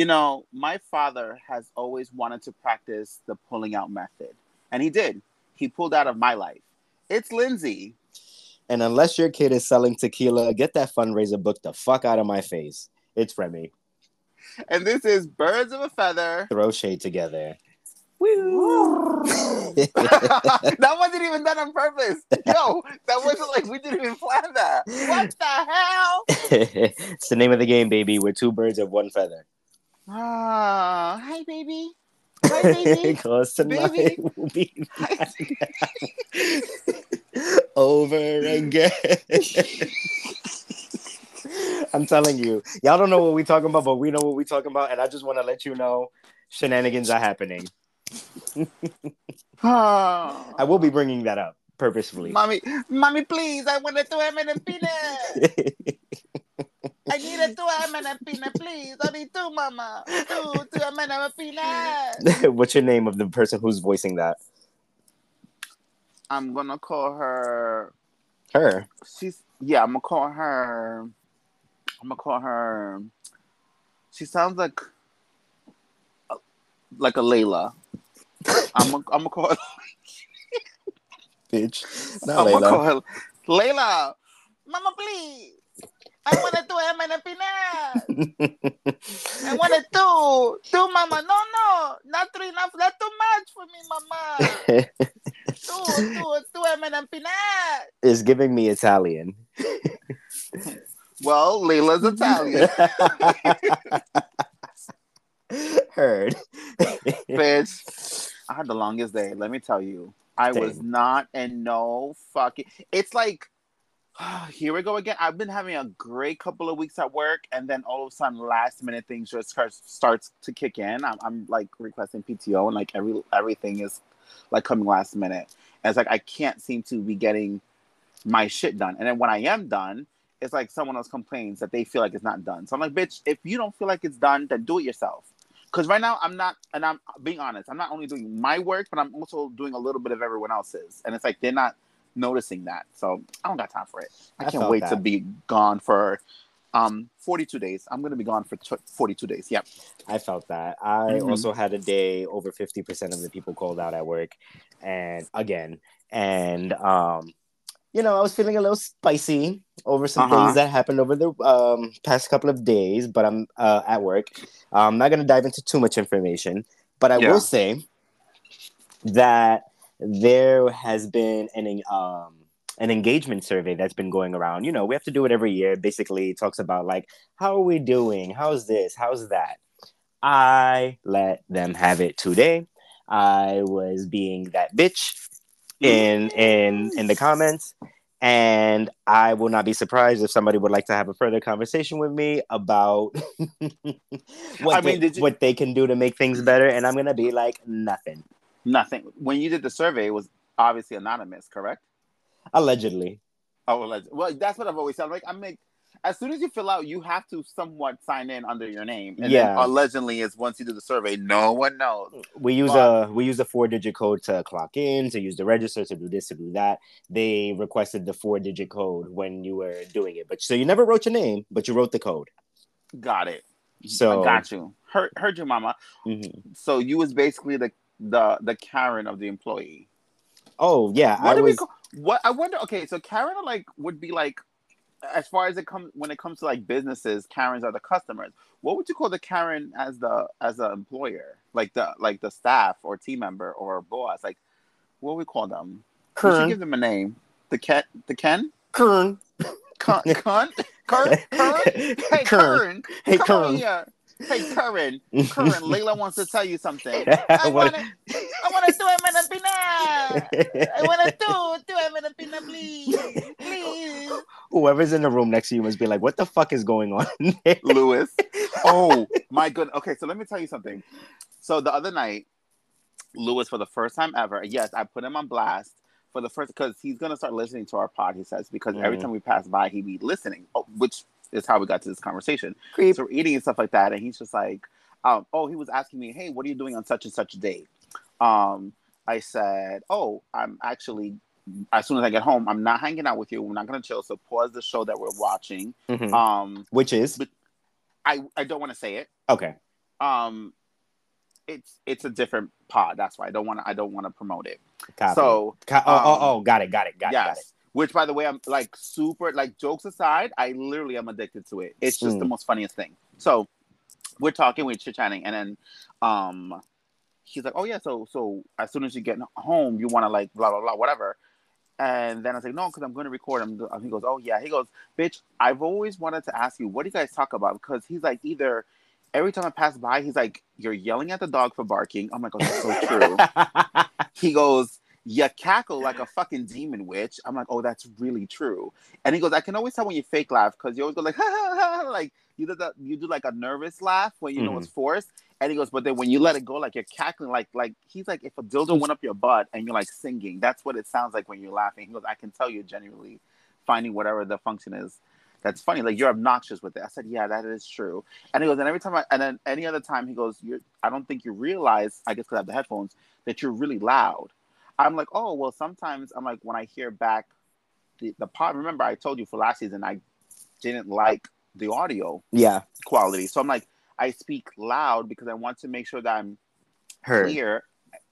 You know, my father has always wanted to practice the pulling out method, and he did. He pulled out of my life. It's Lindsay. And unless your kid is selling tequila, get that fundraiser book the fuck out of my face. It's Remy. And this is Birds of a Feather. Throw shade together. that wasn't even done on purpose. Yo, that wasn't like we didn't even plan that. What the hell? it's the name of the game, baby. We're two birds of one feather. Ah, hi, baby. Hi, baby. Cause tonight Baby. will be over again. I'm telling you, y'all don't know what we're talking about, but we know what we're talking about, and I just want to let you know shenanigans are happening. Ah. I will be bringing that up purposefully. Mommy, mommy, please, I want a two M and a peanut. I need a two M and please. I need two, mama. Two, two M and a. What's your name of the person who's voicing that? I'm gonna call her. Her. She's yeah. I'm gonna call her. I'm gonna call her. She sounds like like a Layla. I'm gonna, I'm gonna call her. Bitch. I'm Not gonna Layla. call her Layla. Mama, please. I want a two M and a peanut. I want a two. Two, mama. No, no. Not three. Not, not too much for me, mama. Two, two, two M and a peanut. is giving me Italian. Well, Layla's Italian. Heard. Bitch. I had the longest day. Let me tell you. I was not and no fucking. It's like, here we go again. I've been having a great couple of weeks at work, and then all of a sudden, last minute things just starts starts to kick in. I'm, I'm like requesting PTO, and like every everything is like coming last minute. And it's like I can't seem to be getting my shit done. And then when I am done, it's like someone else complains that they feel like it's not done. So I'm like, bitch, if you don't feel like it's done, then do it yourself. Because right now I'm not, and I'm being honest, I'm not only doing my work, but I'm also doing a little bit of everyone else's. And it's like they're not noticing that. So I don't got time for it. I, I can't wait to be gone for um 42 days. I'm gonna be gone for tw 42 days. Yep. I felt that. I Mhm. also had a day over 50% of the people called out at work. And again, and um, you know, I was feeling a little spicy over some Uh-huh. things that happened over the um, past couple of days, but I'm uh, at work. I'm not going to dive into too much information, but I Yeah. will say that there has been an um, an engagement survey that's been going around. You know, we have to do it every year. Basically, it talks about like how are we doing? How's this? How's that? I let them have it today. I was being that bitch in in in the comments and I will not be surprised if somebody would like to have a further conversation with me about what, I mean, they, you- what they can do to make things better. And I'm gonna be like nothing. Nothing. When you did the survey, it was obviously anonymous, correct? Allegedly. Oh, alleged. well, that's what I've always said. Like, I'm like, as soon as you fill out, you have to somewhat sign in under your name. And Yeah. then allegedly is once you do the survey, no one knows. We use But- a we use a four digit code to clock in, to use the register, to do this, to do that. They requested the four digit code when you were doing it. But so you never wrote your name, but you wrote the code. Got it. So I got you. Heard, heard you, mama. Mhm. So you was basically the the the Karen of the employee. Oh yeah, What I do was we call? What I wonder. Okay, so Karen like would be like, as far as it comes when it comes to like businesses, Karens are the customers. What would you call the Karen as the as the employer, like the like the staff or team member or boss? Like, what we call them? Kern. give them a name. The Ken, the Ken, Kern. Con, Con, Kern, Kern. Hey, Kern, Hey come Kern. on here. Hey, Karen, Karen. Layla wants to tell you something. I want to, I want to do a peanut. I want to do, do a peanut, please, please. Whoever's in the room next to you must be like, "What the fuck is going on?" Lewis. Oh my goodness. Okay, so let me tell you something. So the other night, Lewis, for the first time ever, yes, I put him on blast for the first because he's gonna start listening to our pod. He says because every Mhm. time we pass by, he be listening, oh, which is how we got to this conversation. Creep. So we're eating and stuff like that, and he's just like, um, oh, he was asking me, hey, what are you doing on such and such a date? Um, I said, oh, I'm actually as soon as I get home, I'm not hanging out with you. We're not gonna chill. So pause the show that we're watching. Mhm. Um, Which is but- I I don't want to say it. okay. Um, it's it's a different pod. That's why I don't want to I don't want to promote it. Copy. So Co- oh, oh, um, oh, got it, got it, got it, got it. Which, by the way, I'm like super. Like jokes aside, I literally am addicted to it. It's just the Mm. most funniest thing. So we're talking, we're chit chatting, and then um, he's like, "Oh yeah, so so as soon as you get home, you want to like blah blah blah whatever." And then I was like, "No, because I'm going to record." him. He goes, "Oh yeah." He goes, "Bitch, I've always wanted to ask you, what do you guys talk about?" Because he's like, either every time I pass by, he's like, "You're yelling at the dog for barking." I'm like, "Oh, that's so true." he goes, You cackle like a fucking demon witch. I'm like, Oh, that's really true. And he goes, I can always tell when you fake laugh because you always go like, ha, ha, ha, like you do that, you do like a nervous laugh when you know it's mm-hmm. forced. And he goes, But then when you let it go, like you're cackling, like, like he's like, if a dildo went up your butt and you're like singing, that's what it sounds like when you're laughing. He goes, I can tell you're genuinely finding whatever the function is. That's funny. Like you're obnoxious with it. I said, yeah, that is true. And he goes, and every time I, and then any other time he goes, you're, I don't think you realize, I guess because I have the headphones, that you're really loud. I'm like, oh, well, sometimes I'm like, when I hear back the, the pod, remember I told you for last season, I didn't like the audio yeah, quality. So I'm like, I speak loud because I want to make sure that I'm heard. clear.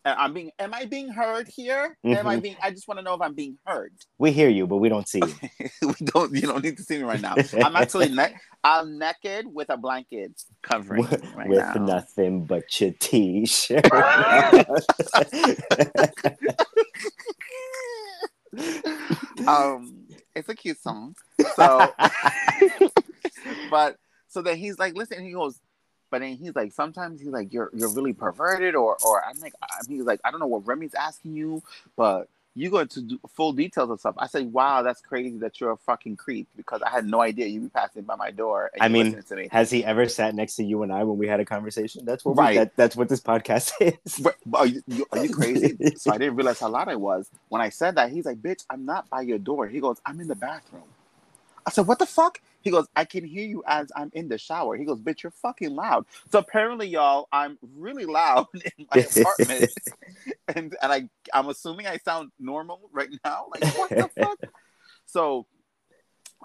I'm being, am I being heard here? Am I Mhm. being, I just want to know if I'm being heard. We hear you, but we don't see you. we don't, you don't need to see me right now. I'm actually, ne- I'm naked with a blanket covering me right with now. nothing but your t-shirt. um, it's a cute song. So, but so then he's like, listen, he goes, but then he's like, sometimes he's like, you're you're really perverted, or or I'm like, I mean, he's like, I don't know what Remy's asking you, but you go into do full details of stuff. I said, wow, that's crazy that you're a fucking creep because I had no idea you'd be passing by my door. And I mean, to me. Has he ever sat next to you and I when we had a conversation? That's what Right. we, that, that's what this podcast is. But, but are, you, you- are you crazy? so I didn't realize how loud I was. When I said that, he's like, bitch, I'm not by your door. He goes, I'm in the bathroom. I said, what the fuck? He goes, I can hear you as I'm in the shower. He goes, bitch, you're fucking loud. So apparently, y'all, I'm really loud in my apartment. and and I, I'm assuming I sound normal right now. Like, what the fuck? So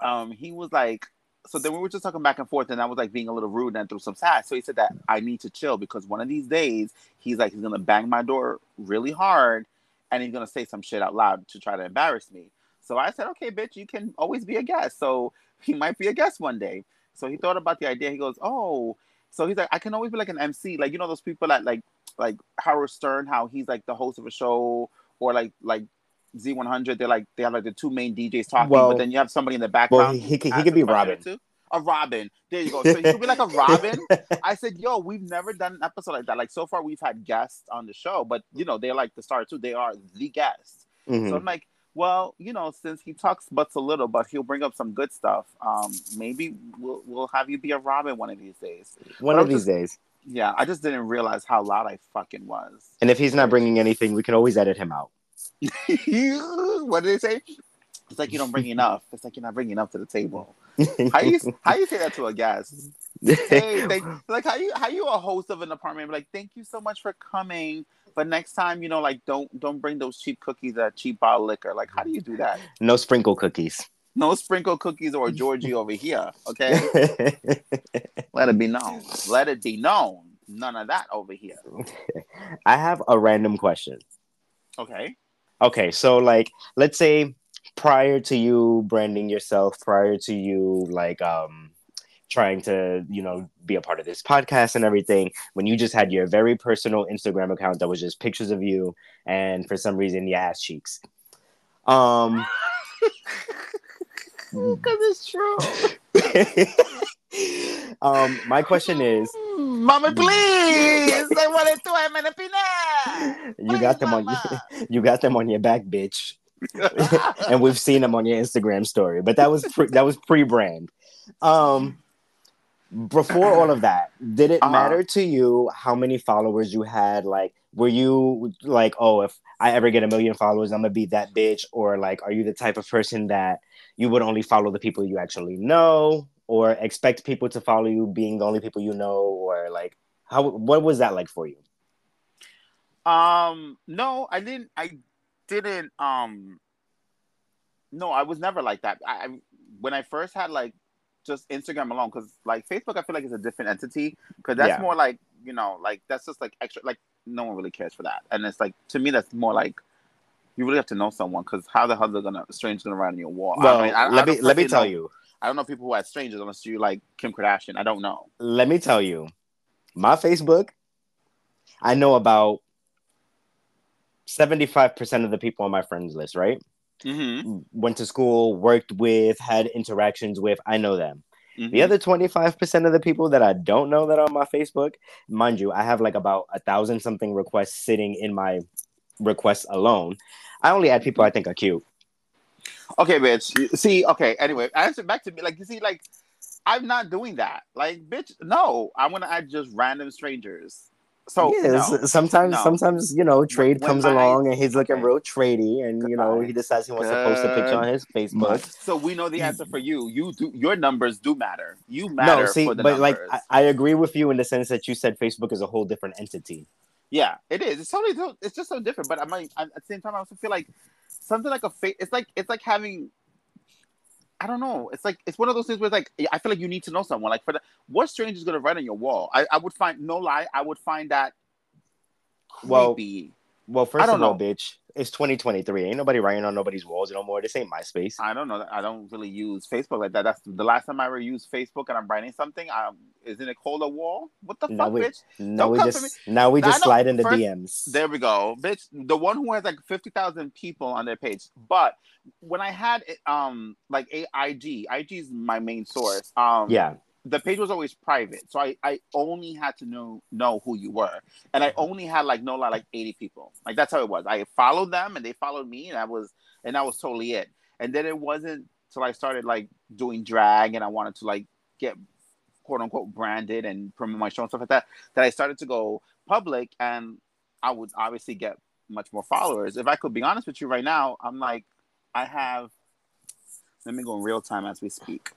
um, he was like, so then we were just talking back and forth, and I was like being a little rude and threw some sass. So he said that I need to chill because one of these days he's like he's gonna bang my door really hard, and he's gonna say some shit out loud to try to embarrass me. So I said, okay, bitch, you can always be a guest. So he might be a guest one day. So he thought about the idea. He goes, oh, so he's like, I can always be like an MC, like you know those people that like like Howard Stern, how he's like the host of a show, or like like Z100. They're like they have like the two main DJs talking, Well- but then you have somebody in the Well, background. he, he, could- he could be a question or Robin. two. A Robin. There you go. So he could be like a Robin. I said, yo, we've never done an episode like that. Like so far, we've had guests on the show, but you know they're like the star too. They are the guests. Mhm. So I'm like, well, you know, since he talks butts a little, but he'll bring up some good stuff. Um, maybe we'll we'll have you be a Robin one of these days. One but of I'm these just- days. Yeah, I just didn't realize how loud I fucking was. And if he's not bringing anything, we can always edit him out. what did they say? It's like you don't bring enough. It's like you're not bringing enough to the table. How you how you say that to a guest? Hey, thank, like how you how you a host of an apartment? Like, thank you so much for coming. But next time, you know, like don't don't bring those cheap cookies, that cheap bottle liquor. Like, how do you do that? no sprinkle cookies. No sprinkle cookies or Georgie over here. Okay, let it be known. Let it be known. None of that over here. I have a random question. Okay. Okay, so like let's say prior to you branding yourself, prior to you like um trying to, you know, be a part of this podcast and everything, when you just had your very personal Instagram account that was just pictures of you and for some reason your ass cheeks. Um Because it's true. um my question is Mama, please. I want it to. I'm in a peanut. you got them on you got them on your back, bitch. and we've seen them on your Instagram story. But that was pre- that was pre-brand. Um, before all of that, did it Uh-huh. matter to you how many followers you had? Like, were you like, oh, if I ever get a million followers, I'm gonna be that bitch? Or like, are you the type of person that you would only follow the people you actually know, or expect people to follow you being the only people you know, or like, how? What was that like for you? Um, no, I didn't. I didn't. Um, No, I was never like that. I, I when I first had like just Instagram alone, because like Facebook, I feel like it's a different entity. Because that's Yeah. more like you know, like that's just like extra. Like no one really cares for that, and it's like to me, that's more like you really have to know someone. Because how the hell are they're gonna strange gonna write on your wall? Well, I mean, I- I let me let me tell know- you. I don't know people who are strangers unless you like Kim Kardashian. I don't know. Let me tell you. My Facebook, I know about seventy-five percent of the people on my friends list. Right? Mm-hmm. Went to school, worked with, had interactions with. I know them. Mm-hmm. The other 25% of the people that I don't know that are on my Facebook, mind you, I have like about a thousand something requests sitting in my requests alone. I only add people I think are cute. Okay, bitch. See, okay. Anyway, answer back to me. Like, you see, like, I'm not doing that. Like, bitch, no. I'm gonna add just random strangers. So yeah, no. sometimes, No. sometimes you know, trade when comes my- along and he's looking okay. real tradey, and you know, he decides he wants to post a picture on his Facebook. So we know the answer for you. You do. Your numbers do matter. You matter No, see, for the but like. I, I agree with you in the sense that you said Facebook is a whole different entity. Yeah, it is. It's totally. so- It's just so different. But I'm like, at the same time, I also feel like something like a face. It's like it's like having. I don't know. It's like it's one of those things where it's like I feel like you need to know someone. Like for the what stranger is gonna write on your wall? I, I would find no lie. I would find that Well, creepy. Well, first don't of all, know. bitch, it's 2023. Ain't nobody writing on nobody's walls no more. This ain't MySpace. I don't know. I don't really use Facebook like that. That's the last time I ever used Facebook and I'm writing something. Um, isn't it called a wall? What the No, fuck, we- bitch? No, we just now we I just slide into first- DMs. There we go, bitch. The one who has like fifty thousand people on their page. But when I had um like a IG, IG is my main source. Um, yeah, the page was always private, so I I only had to know know who you were, and I only had like no lie like eighty people. Like that's how it was. I followed them, and they followed me, and I was and that was totally it. And then it wasn't till I started like doing drag, and I wanted to like get quote unquote branded and promote my show and stuff like that that I started to go public, and I would obviously get much more followers. If I could be honest with you right now, I'm like I have. Let me go in real time as we speak.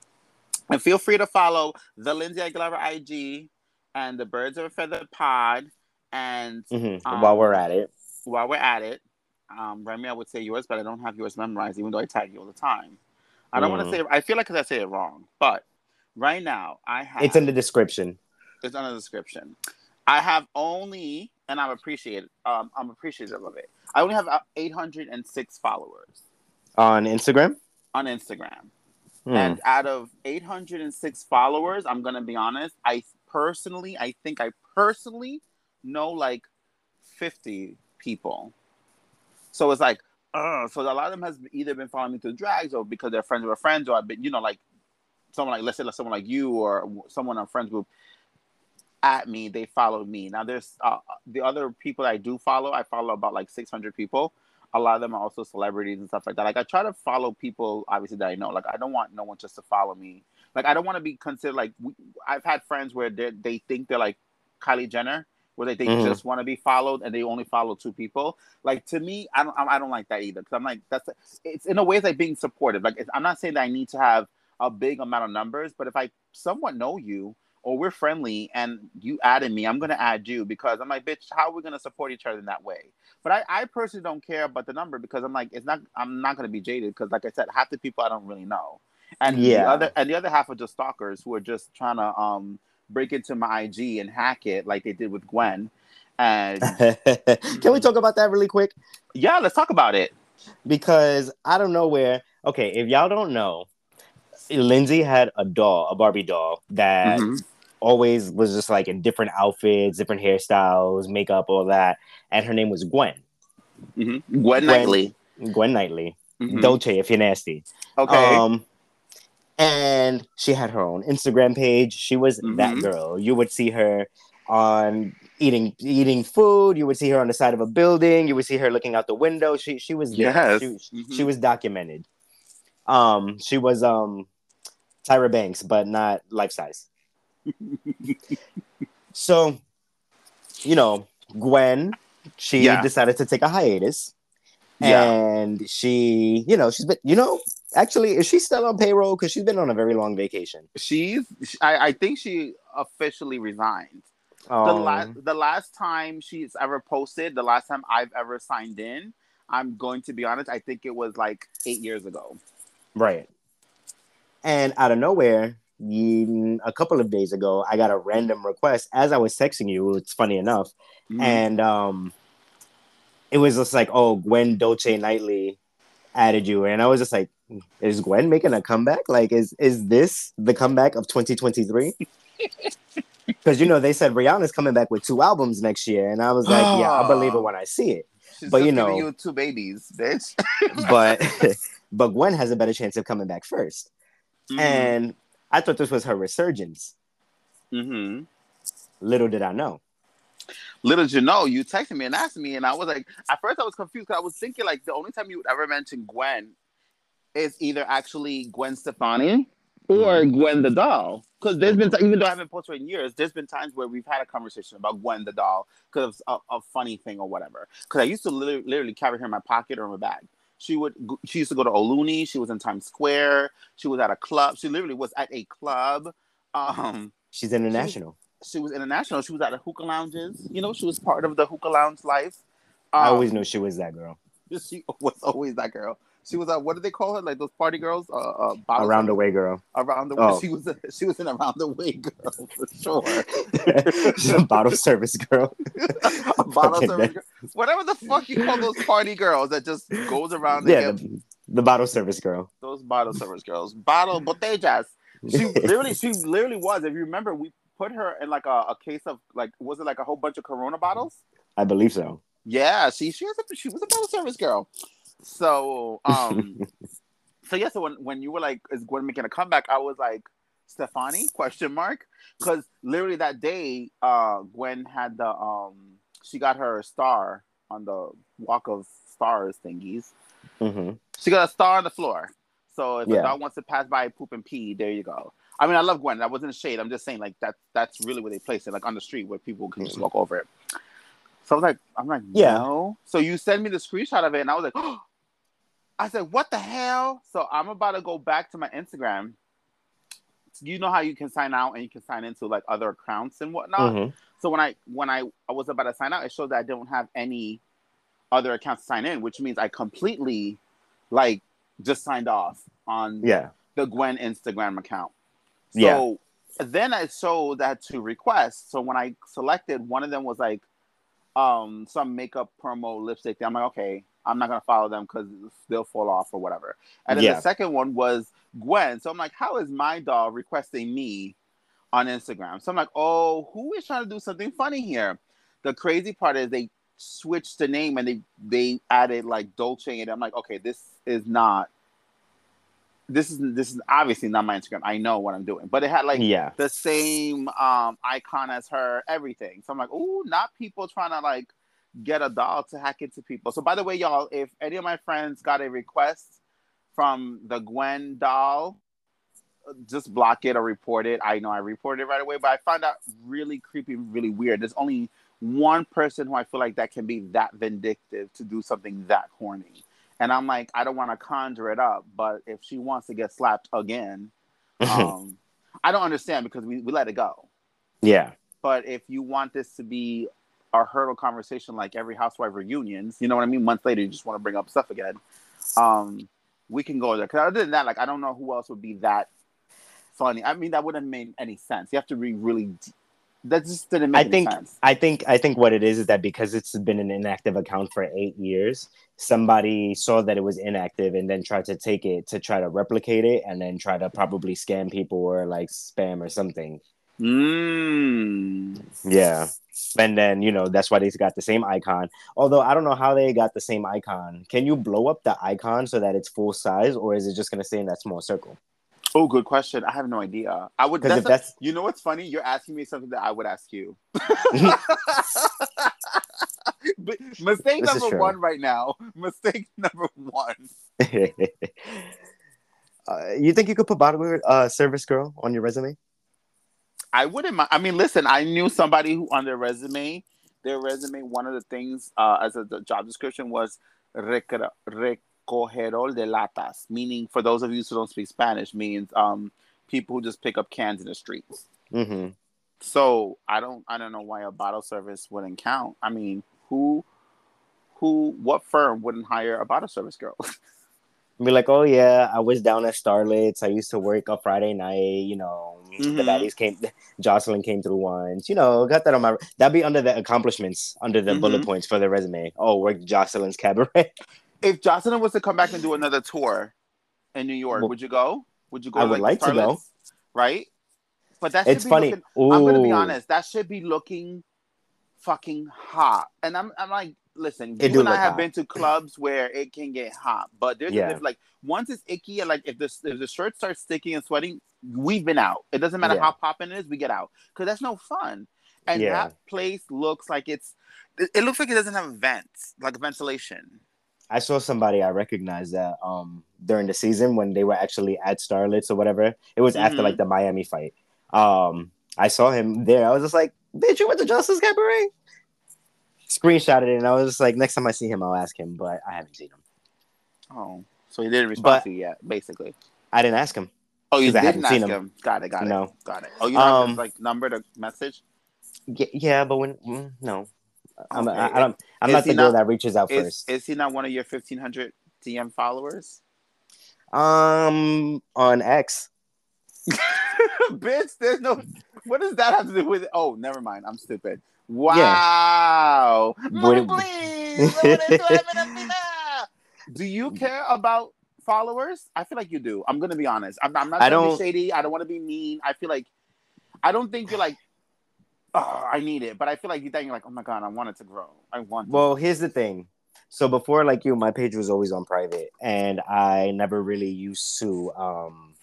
And feel free to follow the Lindsay Aguilera IG and the Birds of a Feather Pod. And Mhm. Um, while we're at it, while we're at it, um, Remy, I would say yours, but I don't have yours memorized, even though I tag you all the time. I don't want Mm. to say. I feel like 'cause I say it wrong, but right now I have. it's in the description. It's on the description. I have only, and I'm appreciated. Um, I'm appreciative of it. I only have uh, 806 followers On Instagram? on Instagram. Hmm. And out of 806 followers, I'm gonna be honest. I personally, I think I personally know like 50 people. So it's like, uh, so a lot of them has either been following me through drags or because they're friends of a friends, or I've been, you know, like someone like let's say like someone like you or someone on friends group at me, they followed me. Now there's uh, the other people I do follow. I follow about like 600 people. A lot of them are also celebrities and stuff like that. Like I try to follow people, obviously that I know. Like I don't want no one just to follow me. Like I don't want to be considered like we, I've had friends where they they think they're like Kylie Jenner, where they, they Mhm. just want to be followed and they only follow two people. Like to me, I don't I don't like that either because I'm like that's it's in a way it's like being supportive. Like it's, I'm not saying that I need to have a big amount of numbers, but if I somewhat know you or we're friendly and you added me, I'm gonna add you because I'm like, bitch, how are we gonna support each other in that way? But I, I personally don't care about the number because I'm like, it's not I'm not gonna be jaded because like I said, half the people I don't really know. And the Yeah. other and the other half are just stalkers who are just trying to um break into my IG and hack it like they did with Gwen. And Can we talk about that really quick? yeah, let's talk about it. Because I don't know where. Okay, if y'all don't know, Lindsay had a doll, a Barbie doll that Mhm. always was just like in different outfits, different hairstyles, makeup, all that. And her name was Gwen. Mhm. Gwen Knightley. Gwen Knightley. Mhm. Dolce, if you're nasty. Okay. Um, and she had her own Instagram page. She was that Mhm. girl. You would see her on eating eating food. You would see her on the side of a building. You would see her looking out the window. She she was. Yes. She, she was documented. Um, she was um Tyra Banks, but not life size. so, you know, Gwen, she Yeah. decided to take a hiatus. Yeah. And she, you know, she's been, you know, actually, is she still on payroll? Because she's been on a very long vacation. She's I, I think she officially resigned. the Um, last the last time she's ever posted, the last time I've ever signed in, I'm going to be honest. I think it was like eight years ago. Right. And out of nowhere, a couple of days ago, I got a random request as I was texting you. It's funny enough, mm-hmm. and um, it was just like, "Oh, Gwen Dolce Nightly added you," and I was just like, "Is Gwen making a comeback? Like, is is this the comeback of 2023?" Because you know they said Rihanna's coming back with two albums next year, and I was like, "Yeah, I believe it when I see it." She's but you know, you two babies, bitch. but but Gwen has a better chance of coming back 1st mm-hmm. and I thought this was her resurgence. Mm-hmm. Little did I know. Little did you know, you texted me and asked me, and I was like, at first I was confused because I was thinking like the only time you would ever mention Gwen is either actually Gwen Stefani or mm-hmm. Gwen the doll. Because there's been, even though I haven't posted in years, there's been times where we've had a conversation about Gwen the doll because of a, a, funny thing or whatever. Because I used to literally, literally carry her in my pocket or in my bag. She would. She used to go to Oluni. She was in Times Square. She was at a club. She literally was at a club. Um, She's international. She, she was international. She was at the hookah lounges. You know, she was part of the hookah lounge life. Um, I always knew she was that girl. She was always that girl. She was a what do they call her? Like those party girls? Uh, uh around the way girl. Around the way. Oh. She was a, she was an around the way girl for sure. She's a bottle service girl. a bottle service girl. Whatever the fuck you call those party girls that just goes around. Yeah, the, the, bottle service girl. Those bottle service girls. Bottle botellas. She literally, she literally was. If you remember, we put her in like a, a case of like, was it like a whole bunch of Corona bottles? I believe so. Yeah, she she was a, she was a bottle service girl. So um so yeah, so when, when you were like, is Gwen making a comeback? I was like, Stefani question mark because literally that day uh Gwen had the um she got her star on the walk of stars thingies. Mm-hmm. She got a star on the floor. So if yeah. a dog wants to pass by, poop and pee, there you go. I mean, I love Gwen. That wasn't a shade. I'm just saying, like that. That's really where they place it, like on the street where people can just mm-hmm. walk over it. So I was like, I'm like, yeah. No. So you send me the screenshot of it, and I was like, oh. I said, what the hell? So I'm about to go back to my Instagram. You know how you can sign out and you can sign into like other accounts and whatnot. Mm-hmm. So when I when I, I was about to sign out, it showed that I don't have any other accounts to sign in, which means I completely like just signed off on yeah the Gwen Instagram account. So yeah. then I showed that to request. So when I selected, one of them was like um some makeup promo lipstick. I'm like, okay, I'm not gonna follow them because they'll fall off or whatever. And then yeah. the second one was Gwen. So I'm like, how is my dog requesting me on Instagram? So I'm like, oh, who is trying to do something funny here? The crazy part is they switched the name and they they added like Dolce and I'm like, okay, this is not this is this is obviously not my Instagram. I know what I'm doing, but it had like yeah the same um icon as her, everything. So I'm like, oh, not people trying to like get a doll to hack into people. So by the way, y'all, if any of my friends got a request from the Gwen doll, just block it or report it. I know I reported it right away, but I found out really creepy, really weird. There's only one person who I feel like that can be that vindictive to do something that corny. And I'm like, I don't want to conjure it up, but if she wants to get slapped again, um, I don't understand because we, we let it go. Yeah. But if you want this to be a hurdle conversation like every housewife reunions, you know what I mean? Months later, you just want to bring up stuff again. Um, we can go there. Because other than that, like, I don't know who else would be that funny. I mean, that wouldn't make any sense. You have to be really that just didn't make I think, sense. I think I think what it is is that because it's been an inactive account for eight years, somebody saw that it was inactive and then tried to take it to try to replicate it and then try to probably scam people or like spam or something. Mm. Yeah. And then, you know, that's why they got the same icon. Although I don't know how they got the same icon. Can you blow up the icon so that it's full size or is it just going to stay in that small circle? Oh, good question. I have no idea. I would. That's, a, that's you know what's funny? You're asking me something that I would ask you. but mistake number one right now. Mistake number one. uh, you think you could put bottle uh, service girl on your resume? I wouldn't mind. I mean, listen, I knew somebody who on their resume, their resume, one of the things uh, as a job description was rec- rec- recogedor de latas, meaning for those of you who don't speak Spanish, means um, people who just pick up cans in the streets. Mm-hmm. So I don't I don't know why a bottle service wouldn't count. I mean, who who, what firm wouldn't hire a bottle service girl? Be like, oh yeah, I was down at Starlets. I used to work a Friday night. You know, the Mhm. baddies came. Jocelyn came through once. You know, got that on my. That'd be under the accomplishments, under the bullet Mhm. points for the resume. Oh, worked Jocelyn's cabaret. if Jocelyn was to come back and do another tour in New York, Well, would you go? Would you go? I would like to go. Right? But that should It's be funny. looking- I'm gonna be honest. That should be looking fucking hot. And I'm I'm like, listen, It you do and I have hot. been to clubs where it can get hot, but there's Yeah. like once it's icky and like if the if the shirt starts sticking and sweating, we've been out. It doesn't matter Yeah. how popping it is, we get out because that's no fun. And Yeah. that place looks like it's. It, it looks like it doesn't have vents, like ventilation. I saw somebody I recognized that um during the season when they were actually at Starlets or whatever. It was after Mhm. like the Miami fight. Um, I saw him there. I was just like, "Bitch, you went to Justice Cabaret?" Screenshotted it, and I was just like, "Next time I see him, I'll ask him." But I haven't seen him. Oh, so he didn't respond But- to you yet, basically. I didn't ask him. Oh, you 'Cause I didn't haven't ask seen him. him. Got it. Got it. No. Got it. Oh, you don't have Um, his like number to message. Yeah, but when mm, no, I'm, Okay. I, I don't. I'm not he the girl not- that reaches out Is first. is he not one of your fifteen hundred DM followers? um, on X. Bitch, there's no. What does that have to do with it? Oh, never mind. I'm stupid. Wow. Mommy, What- please. Do it, I'm gonna be there. Do you care about followers? I feel like you do. I'm gonna be honest. I'm, I'm not I don't- be shady. I don't want to be mean. I feel like I don't think you're like, oh, I need it, but I feel like you think you're like, oh my god, I want it to grow. I want. Well, here's the thing. So before, like you, my page was always on private, and I never really used to um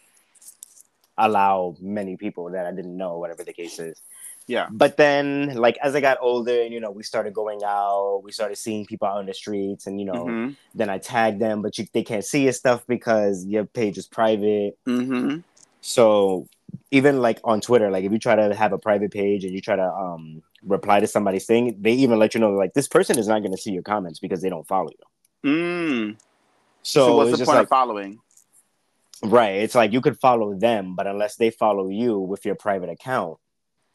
allow many people that I didn't know, whatever the case is. Yeah. But then, like as I got older, and you know, we started going out, we started seeing people out on the streets, and you know, Mhm. then I tagged them, but you, they can't see your stuff because your page is private. Mhm. So even like on Twitter, like if you try to have a private page and you try to um reply to somebody's thing, they even let you know like this person is not going to see your comments because they don't follow you. Mm. So, So, what's it's the just point like of following? right, it's like you could follow them, but unless they follow you with your private account,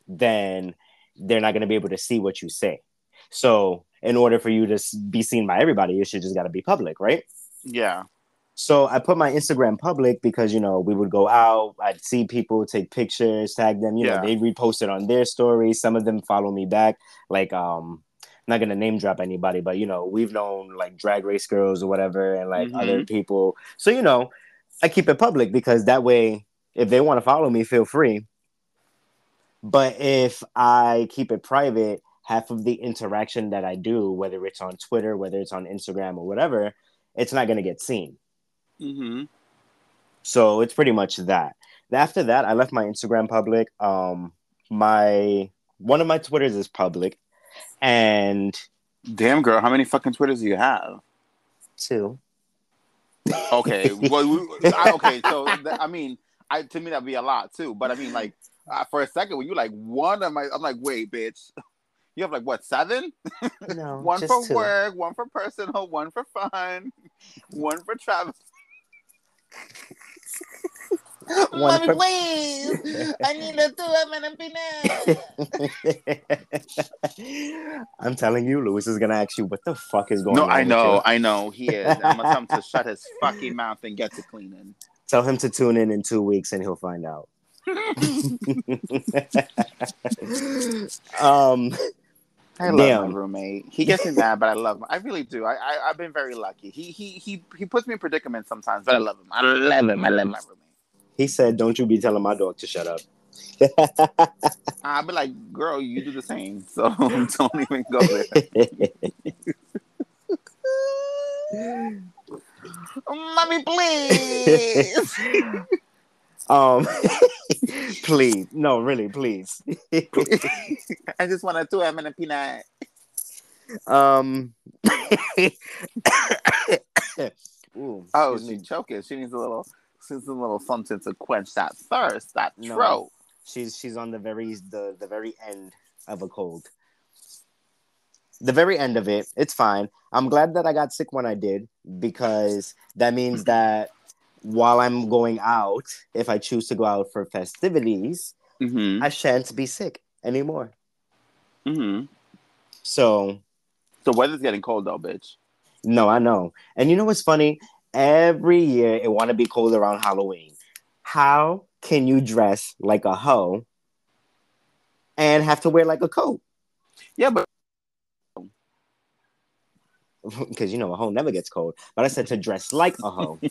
then they're not going to be able to see what you say. So in order for you to be seen by everybody, you should just got to be public, right? Yeah. So I put my Instagram public because you know we would go out, I'd see people take pictures, tag them, you Yeah. know, they repost it on their stories. Some of them follow me back. Like um I'm not gonna name drop anybody, but you know, we've known like drag race girls or whatever and like Mhm. other people. So you know, I keep it public because that way if they want to follow me, feel free. But if I keep it private, half of the interaction that I do, whether it's on Twitter, whether it's on Instagram or whatever, it's not gonna get seen. Mm-hmm. So it's pretty much that. After that, I left my Instagram public. Um, my one of my Twitters is public, and Damn, girl, how many fucking Twitters do you have? two. Okay, well, we, I, okay, so th- I mean, I to me that'd be a lot too. But I mean, like uh, for a second, when you like one of my, I'm like, wait, bitch, you have like what seven? No, one for two. work, one for personal, one for fun, one for travel. One for- please, I need a two I'm telling you, Lewis is gonna ask you what the fuck is going No, on. No, I with know, you. I know, he is. I'm gonna tell him to shut his fucking mouth and get to cleaning. Tell him to tune in in two weeks, and he'll find out. um, I love Damn. my roommate. He gets me mad, but I love him. I really do. I, I I've been very lucky. He he he he puts me in predicaments sometimes, but I love him. I love him. I love my roommate. he said, "Don't you be telling my dog to shut up." I'll be like, girl, you do the same. So don't even go there. Mommy, please. Um, please, no, really, please. I just want to do M and a peanut. um, ooh, Oh, excuse me. she's choking. She needs a little, she needs a little something to quench that thirst, that No. throat. she's she's on the very the the very end of a cold. The very end of it, it's fine. I'm glad that I got sick when I did because that means that while I'm going out, if I choose to go out for festivities, Mm-hmm. I shan't be sick anymore. Mm-hmm. So The weather's getting cold though, bitch. No, I know. And you know what's funny? Every year it want to be cold around Halloween. How can you dress like a hoe and have to wear like a coat? Yeah, but Because you know a hoe never gets cold. But I said to dress like a hoe.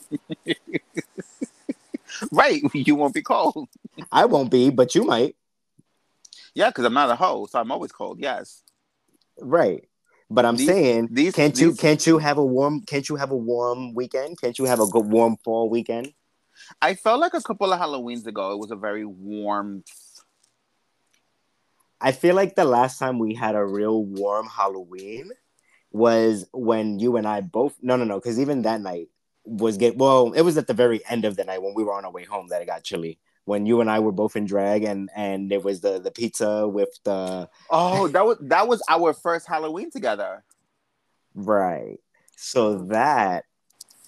right, you won't be cold. I won't be, but you might. Yeah, because I'm not a hoe, so I'm always cold. Yes. Right. But I'm These- saying, these- can't you can't you have a warm can't you have a warm weekend? Can't you have a good warm fall weekend? I felt like a couple of Halloweens ago, it was a very warm. I feel like the last time we had a real warm Halloween was when you and I both no no no because even that night was get well it was at the very end of the night when we were on our way home that it got chilly when you and I were both in drag and and there was the the pizza with the Oh, that was that was our first Halloween together. right so mm. that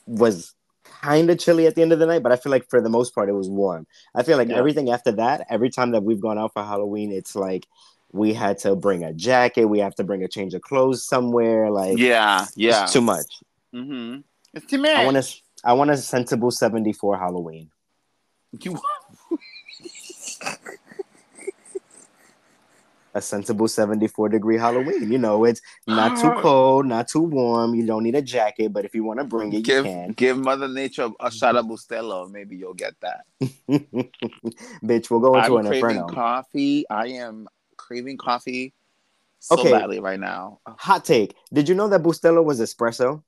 was kind of chilly at the end of the night but I feel like for the most part it was warm I feel like Yeah. everything after that every time that we've gone out for Halloween it's like we had to bring a jacket we have to bring a change of clothes somewhere like Yeah, yeah. it's too much mm-hmm. It's too much. I want to. I want a sensible seventy four Halloween. You, A sensible seventy four degree Halloween. You know, it's not too cold, not too warm. You don't need a jacket, but if you want to bring it, give you can. give Mother Nature a shot of Bustelo. Maybe you'll get that. Bitch, we'll go into I'm an craving inferno. coffee. I am craving coffee so Okay. badly right now. Oh. Hot take. Did you know that Bustelo was espresso?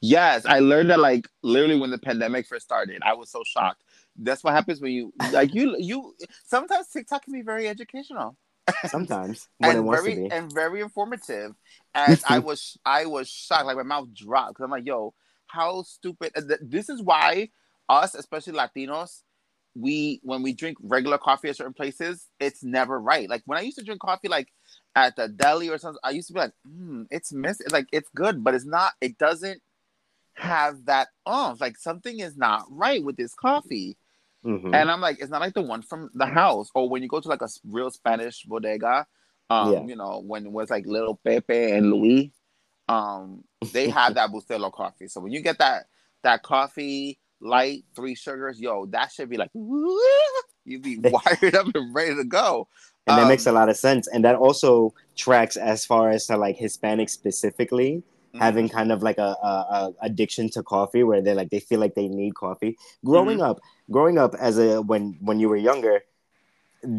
Yes, I learned that like literally when the pandemic first started. I was so shocked. That's what happens when you like you you sometimes TikTok can be very educational Sometimes and very and very informative. And I was I was shocked, like my mouth dropped because I'm like, yo, how stupid! This is why us, especially Latinos, we when we drink regular coffee at certain places, it's never right. Like when I used to drink coffee, like at the deli or something, I used to be like, mm, it's miss, like it's good, but it's not. It doesn't have that umph. Like something is not right with this coffee. Mhm. And I'm like, it's not like the one from the house. Or when you go to like a real Spanish bodega, um, Yeah. you know, when it was like little Pepe and Louis, um, they have that Bustelo coffee. So when you get that that coffee light, three sugars, yo, that should be like you'd be wired up and ready to go. and that makes a Um, lot of sense. And that also tracks as far as to like Hispanic specifically. mhm. having kind of like a, a, a addiction to coffee where they're like they feel like they need coffee growing Mm-hmm. up growing up as a when when you were younger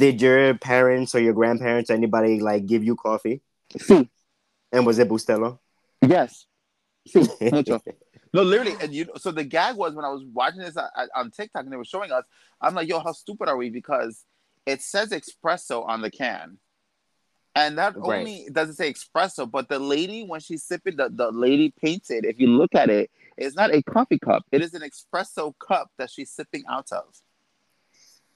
did your parents or your grandparents or anybody like give you coffee Sí, and was it bustelo yes. Sí, mucho. No, literally, and you. So the gag was when I was watching this on, on TikTok and they were showing us. I'm like, yo, how stupid are we? Because it says espresso on the can, and that Right. only doesn't say espresso. But the lady, when she's sipping, the the lady painted. If you look at it, it's not a coffee cup. It is an espresso cup that she's sipping out of.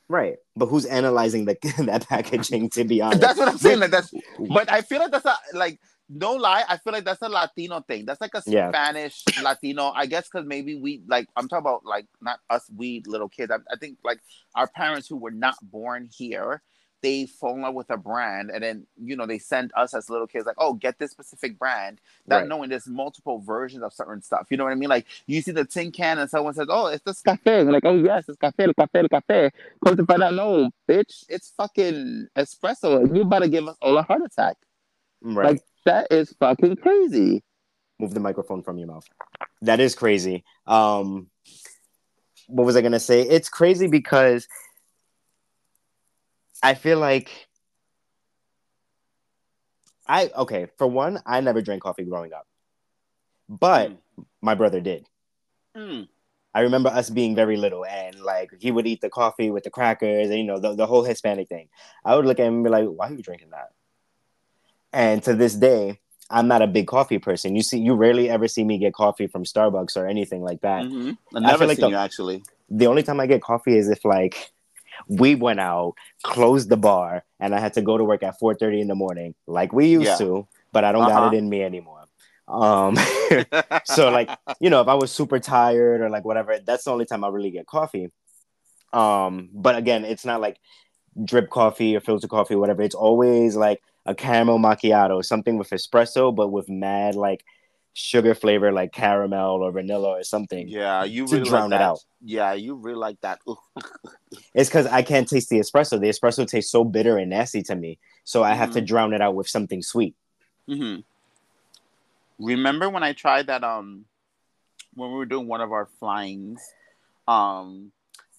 right but who's analyzing the that packaging to be honest That's what I'm saying. Like that's, but I feel like that's a like no lie. I feel like that's a Latino thing. That's like a Yeah. Spanish Latino. I guess because maybe we like I'm talking about like not us we little kids. I, I think like our parents who were not born here. They fall in love with a brand, and then you know they send us as little kids like, "Oh, get this specific brand." Not Right. knowing there's multiple versions of certain stuff. You know what I mean? Like you see the tin can, and someone says, "Oh, it's this cafe." And like, "Oh yes, it's cafe, el cafe, el cafe." Come to find out, no, bitch, it's fucking espresso. You about to give us all a heart attack. right Like that is fucking crazy. move the microphone from your mouth. That is crazy. Um what was i gonna say? It's crazy because i feel like i okay for one i never drank coffee growing up but my brother did. Mm. i remember us being very little and like he would eat the coffee with the crackers and you know the, the whole hispanic thing. I would look at him and be like why are you drinking that and to this day i'm not a big coffee person you see you rarely ever see me get coffee from starbucks or anything like that Mhm. I've never like seen the- you actually. the only time I get coffee is if like we went out, closed the bar, and I had to go to work at 4:30 in the morning, like we used Yeah. to, but I don't Uh-huh. got it in me anymore. Um so like, you know, if I was super tired or like whatever, that's the only time I really get coffee. Um, but again, it's not like drip coffee or filter coffee, whatever. It's always like a caramel macchiato, something with espresso, but with mad like sugar flavor, like caramel or vanilla or something. Yeah, you to really drown like it out. Yeah, you really like that. It's because I can't taste the espresso. The espresso tastes so bitter and nasty to me, so I have to Mm-hmm. drown it out with something sweet. hmm Remember when I tried that? Um, when we were doing one of our flyings, um,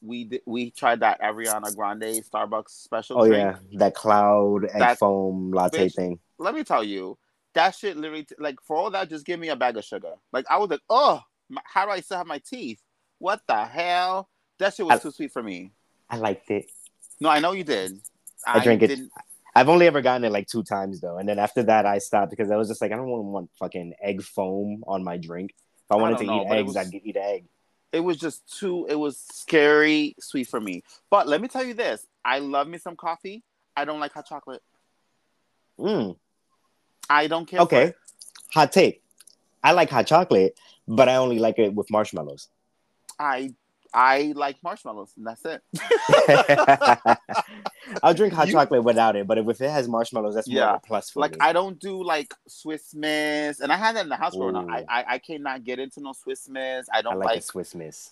we did, we tried that Ariana Grande Starbucks special. Oh drink. yeah, that cloud egg That- foam latte bitch. thing. Let me tell you, that shit literally like for all that, just give me a bag of sugar. Like I was like, oh, my, how do I still have my teeth? What the hell? That shit was I- too sweet for me. I liked it. No, I know you did. I drank it. I've only ever gotten it like two times though, and then after that I stopped because I was just like, I don't want, want fucking egg foam on my drink. If I I wanted don't to know, eat eggs, was- I'd eat egg. It was just too it was scary sweet for me. But let me tell you this i love me some coffee. I don't like hot chocolate. Mm, i don't care okay, hot take. I like hot chocolate, but I only like it with marshmallows. i i like marshmallows and that's it I'll drink hot You- chocolate without it, but if it has marshmallows, that's more Yeah. of a plus for like me. i don't do like swiss miss and i had that in the house growing up I, I i cannot get into no swiss miss i I don't like, like, a Swiss Miss.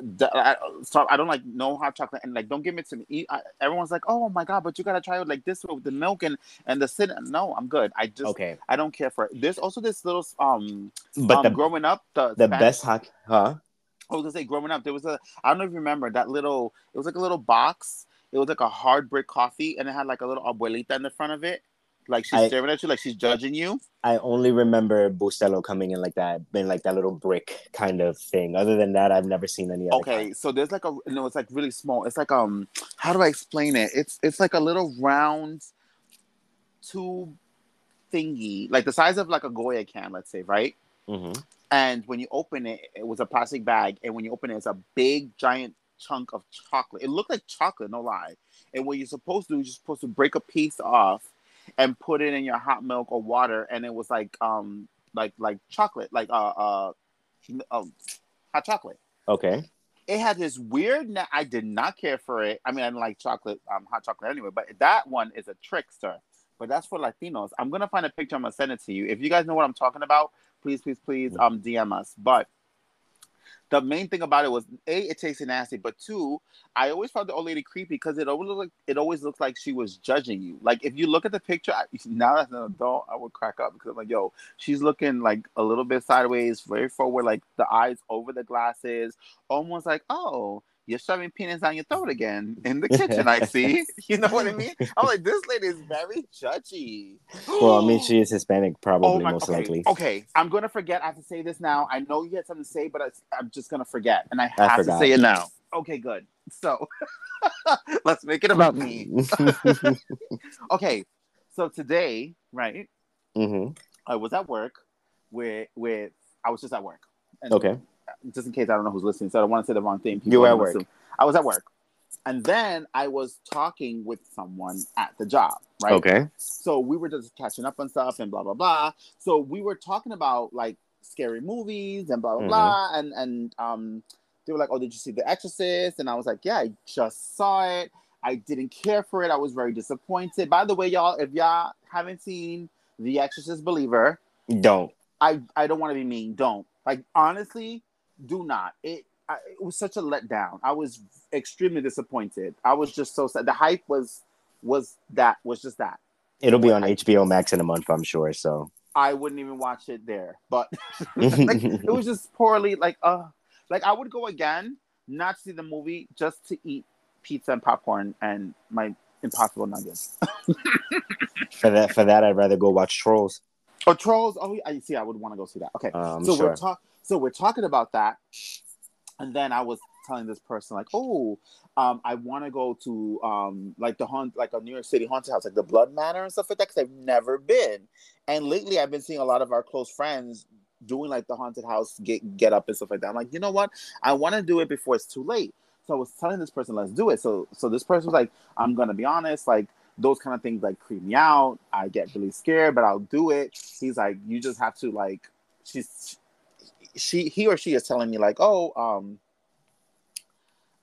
the- I, so i don't like no hot chocolate and like don't give it to me Eat- I, everyone's like oh my god but you gotta try it like this with the milk and and the cinnamon no i'm good i just Okay, i don't care for it there's also this little um but um, the growing up the the Spanish- best hot, huh? I was gonna say, growing up, there was a I don't know if you remember that little. It was like a little box. It was like a hard brick coffee, and it had like a little abuelita in the front of it, like she's I- staring at you, like she's judging you. I only remember Bustelo coming in like that, in like that little brick kind of thing. Other than that, I've never seen any other. Okay, kind. so there's like a no, it's like really small. It's like um, how do I explain it? It's it's like a little round tube thingy, like the size of like a Goya can, let's say, right? Mhm. And when you open it, it was a plastic bag. And when you open it, it's a big, giant chunk of chocolate. It looked like chocolate, no lie. And what you're supposed to do is you're supposed to break a piece off and put it in your hot milk or water. And it was like, um, like, like chocolate, like, uh, uh, um, hot chocolate. Okay. It had this weird. Na- I did not care for it. I mean, I didn't like chocolate, um, hot chocolate anyway. But that one is a trickster. But that's for Latinos. I'm gonna find a picture. I'm gonna send it to you. If you guys know what I'm talking about, please, please, please, um, DM us. But the main thing about it was a, it tasted nasty, but two, I always found the old lady creepy because it always looked like it always looked like she was judging you. Like if you look at the picture I, now as an adult, I would crack up because I'm like, yo, she's looking like a little bit sideways, very forward, like the eyes over the glasses, almost like, oh, you're shoving penis down your throat again in the kitchen. I see. You know what I mean? I'm like, this lady is very judgy. Well, I mean, she is Hispanic, probably most Oh okay. likely. Okay, I'm gonna forget. I have to say this now. I know you had something to say, but I, I'm just gonna forget, and I I have to say it now. Okay, good. So let's make it about me. Okay, so today, right? hmm I was at work with with I was just at work. And Okay. Just in case I don't know who's listening, so I don't want to say the wrong thing. You were at work. assume- I was at work, and then I was talking with someone at the job. Right. Okay. So we were just catching up on stuff and blah blah blah. So we were talking about like scary movies and blah blah Mhm. blah. And and um they were like, Oh, did you see The Exorcist? And I was like, Yeah, I just saw it. I didn't care for it. I was very disappointed. By the way, y'all, if y'all haven't seen The Exorcist Believer, Don't. I I don't want to be mean. Don't. Like honestly, do not. It I, it was such a letdown. I was extremely disappointed. I was just so sad. The hype was was that was just that. It'll be on I- HBO Max in a month, I'm sure. So. I wouldn't even watch it there. But like it was just poorly like uh like I would go again, not to see the movie, just to eat pizza and popcorn and my impossible nuggets. for that, for that, I'd rather go watch Trolls. Or trolls. Oh I see I would want to go see that. Okay. I'm so sure. we're talk so we're talking about that. And then I was telling this person like, oh, um, I want to go to um, like the haunt, like a New York City haunted house, like the Blood Manor and stuff like that, because I've never been. And lately, I've been seeing a lot of our close friends doing like the haunted house get get up and stuff like that. I'm like, you know what? I want to do it before it's too late. So I was telling this person, let's do it. So so this person was like, I'm gonna be honest, like those kind of things like creep me out. I get really scared, but I'll do it. He's like, you just have to like, she's she he or she is telling me like, oh, um,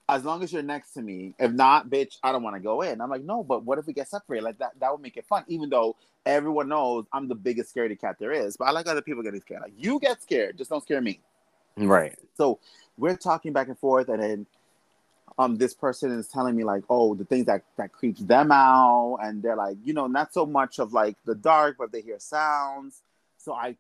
as long as you're next to me. If not, bitch, I don't want to go in. I'm like, no, but what if we get separated? Like that, that would make it fun. Even though everyone knows I'm the biggest scaredy cat there is, but I like other people getting scared. Like you get scared, just don't scare me. Right. So we're talking back and forth, and then um this person is telling me like, oh, the things that that creeps them out, and they're like, you know, not so much of like the dark, but they hear sounds. So I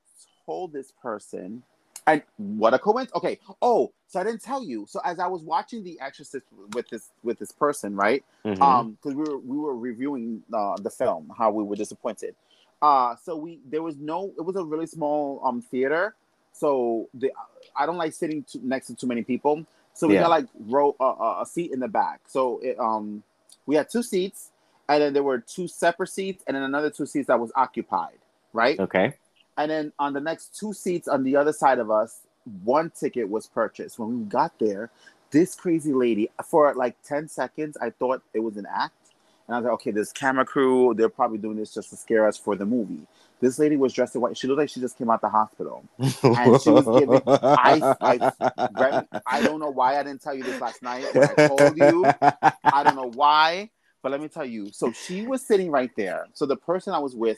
told this person and what a coincidence. Okay. Oh, so I didn't tell you. So as I was watching The Exorcist with this with this person, right? Mhm. Um, because we were we were reviewing uh, the film, how we were disappointed. Uh, so we there was no. It was a really small um theater. So the I don't like sitting too, next to too many people. So we Yeah. got like row uh, uh, a seat in the back. So it, um we had two seats, and then there were two separate seats, and then another two seats that was occupied. Right. okay. And then on the next two seats on the other side of us, one ticket was purchased. When we got there, this crazy lady, for like 10 seconds, I thought it was an act. And I was like, okay, this camera crew, they're probably doing this just to scare us for the movie. This lady was dressed in white. She looked like she just came out the hospital. And she was giving- I- I- I don't know why I didn't tell you this last night. When I told you, I don't know why, but let me tell you. So she was sitting right there. So the person I was with,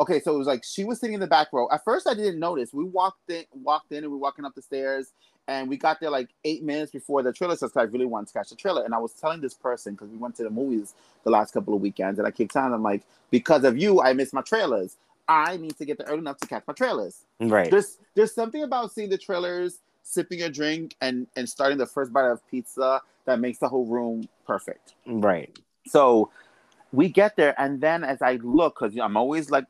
okay, so it was like she was sitting in the back row. At first, I didn't notice. We walked in, walked in, and we were walking up the stairs, and we got there like eight minutes before the trailer starts. I really wanted to catch the trailer, and I was telling this person because we went to the movies the last couple of weekends, and I keep telling them like, because of you, I missed my trailers. I need to get there early enough to catch my trailers right. there's there's something about seeing the trailers, sipping a drink, and and starting the first bite of pizza that makes the whole room perfect. Right. So we get there, and then as I look, because I'm always like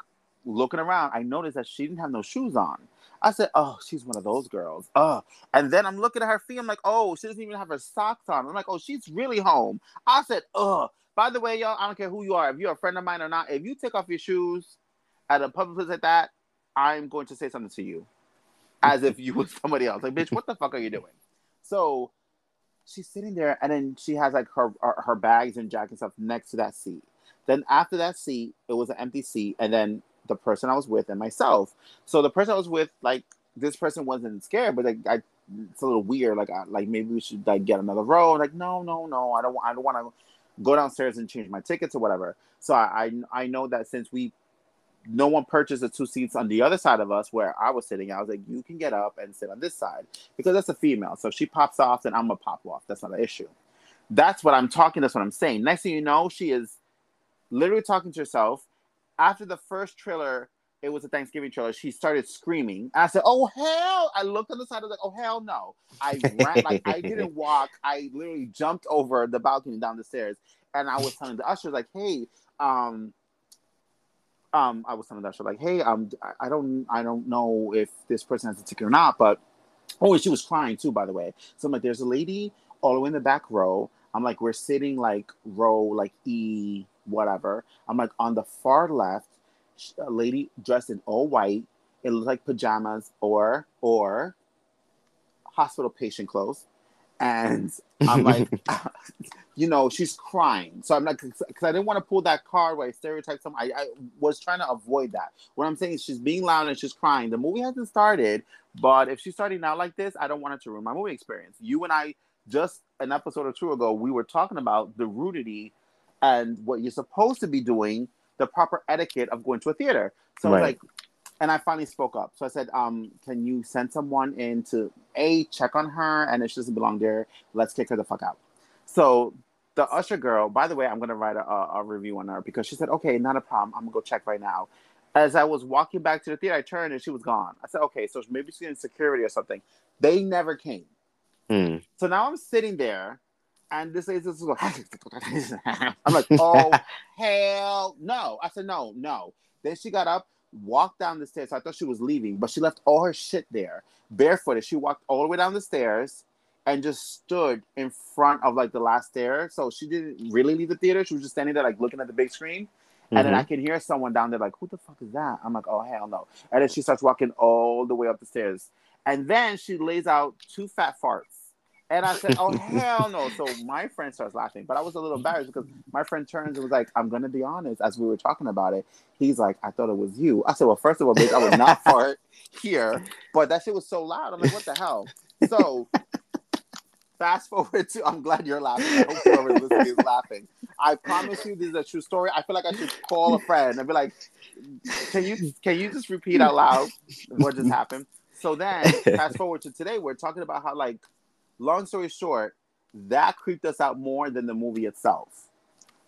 looking around, I noticed that she didn't have no shoes on. I said, "Oh, she's one of those girls." Oh, and then I'm looking at her feet. I'm like, "Oh, she doesn't even have her socks on." I'm like, "Oh, she's really home." I said, "Oh." By the way, y'all, I don't care who you are, if you're a friend of mine or not, if you take off your shoes at a public place like that, I'm going to say something to you, as if you was somebody else. Like, bitch, what the fuck are you doing? So she's sitting there, and then she has like her her, her bags and jacket and stuff next to that seat. Then after that seat, it was an empty seat, and then the person I was with and myself. So the person I was with, like this person wasn't scared, but like I, it's a little weird. Like I, like maybe we should like get another row. Like no, no, no, I don't. I don't want to go downstairs and change my tickets or whatever. So I, I I know that since we no one purchased the two seats on the other side of us where I was sitting. I was like, you can get up and sit on this side because that's a female. So if she pops off, then I'm gonna pop off. That's not an issue. That's what I'm talking. That's what I'm saying. Next thing you know, she is literally talking to herself. After the first trailer, it was a Thanksgiving trailer. She started screaming. I said, "Oh hell!" I looked on the side. I was like, "Oh hell no!" I ran like I didn't walk. I literally jumped over the balcony down the stairs, and I was telling the ushers like, "Hey, um." Um, I was telling the usher like, "Hey, um, I- I don't, I don't know if this person has a ticket or not, but oh, and she was crying too, by the way. So I'm like, there's a lady all the way in the back row. I'm like, we're sitting like row like E whatever. I'm like on the far left, a lady dressed in all white. It looks like pajamas or or hospital patient clothes. And I'm like, you know, she's crying. So I'm like, because I didn't want to pull that card where I stereotype some. I, I was trying to avoid that. What I'm saying is she's being loud and she's crying. The movie hasn't started, but if she's starting out like this, I don't want it to ruin my movie experience. You and I, just an episode or two ago, we were talking about the rudity and what you're supposed to be doing, the proper etiquette of going to a theater. So I was Right. like, and I finally spoke up. So I said, um, can you send someone in to A, check on her, and if she doesn't belong there, let's kick her the fuck out. So the usher girl, by the way, I'm gonna write a, a, review on her because she said, okay, not a problem. I'm gonna go check right now. As I was walking back to the theater, I turned and she was gone. I said, okay, so maybe she's in security or something. They never came. Hmm. So now I'm sitting there, and this lady's just going, I'm like, oh hell no! I said no, no. Then she got up, walked down the stairs. I thought she was leaving, but she left all her shit there, barefooted. She walked all the way down the stairs and just stood in front of like the last stair. So she didn't really leave the theater. She was just standing there, like looking at the big screen. And then I mm-hmm. can hear someone down there, like, who the fuck is that? I'm like, oh, hell no. And then she starts walking all the way up the stairs. And then she lays out two fat farts. And I said, oh, hell no. So my friend starts laughing. But I was a little embarrassed because my friend turns and was like, I'm going to be honest, as we were talking about it. He's like, I thought it was you. I said, well, first of all, bitch, I would not fart here. But that shit was so loud. I'm like, what the hell? So fast forward to. I'm glad you're laughing. I hope whoever's listening is laughing. I promise you, this is a true story. I feel like I should call a friend and be like, "Can you can you just repeat out loud what just happened?" So then, fast forward to today, we're talking about how, like, long story short, that creeped us out more than the movie itself.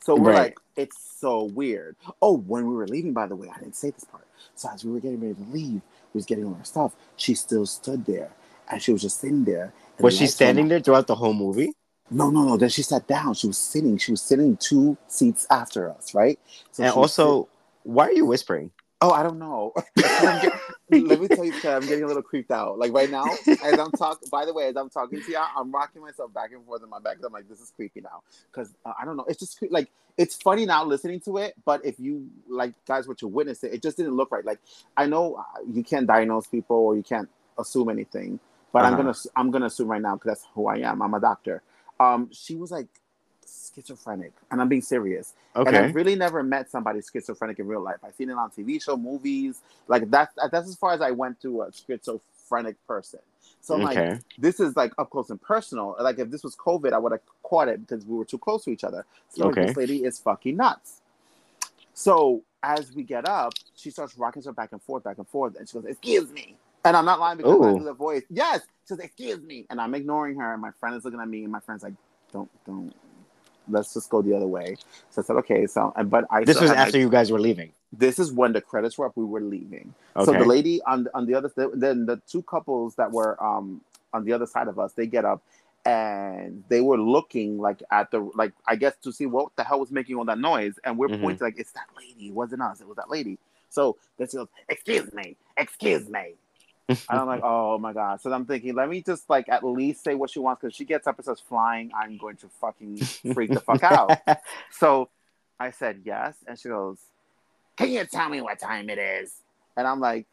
So we're Right. like, it's so weird. Oh, when we were leaving, by the way, I didn't say this part. So as we were getting ready to leave, we was getting all our stuff. She still stood there, and she was just sitting there. Was the she standing there throughout the whole movie? No, no, no. Then she sat down. She was sitting. She was sitting two seats after us, right? So and also, why are you whispering? Oh, I don't know. Get- let me tell you, I'm getting a little creeped out. Like right now, as I'm talking. By the way, as I'm talking to y'all, I'm rocking myself back and forth in my back. I'm like, this is creepy now, because uh, I don't know. It's just like it's funny now listening to it, but if you like guys were to witness it, it just didn't look right. Like I know uh, you can't diagnose people or you can't assume anything, but I'm Uh-huh. gonna I'm gonna assume right now because that's who I am. I'm a doctor. Um, she was like schizophrenic, and I'm being serious. Okay. And I've really never met somebody schizophrenic in real life. I've seen it on TV show, movies. Like that's that's as far as I went to a schizophrenic person. So I'm like, this is like up close and personal. Like if this was COVID, I would have caught it because we were too close to each other. So like, this lady is fucking nuts. So as we get up, she starts rocking herself back and forth, back and forth, and she goes, "Excuse me." And I'm not lying because I Ooh. do the voice. Yes, she says, "Excuse me," and I'm ignoring her. And my friend is looking at me, and my friend's like, "Don't, don't. Let's just go the other way." So I said, "Okay." So, and- but I This was had my- after you guys were leaving. this is when the credits were up. We were leaving. Okay. So the lady on on the other then the two couples that were um on the other side of us, they get up and they were looking like at the like I guess to see what the hell was making all that noise, and we're Mhm. pointing like it's that lady. It wasn't us. It was that lady. So then she goes, "Excuse me, excuse me." And I'm like, oh my god. So I'm thinking, let me just like at least say what she wants because she gets up and says flying. I'm going to fucking freak the fuck out. So I said yes, and she goes, "Can you tell me what time it is?" And I'm like,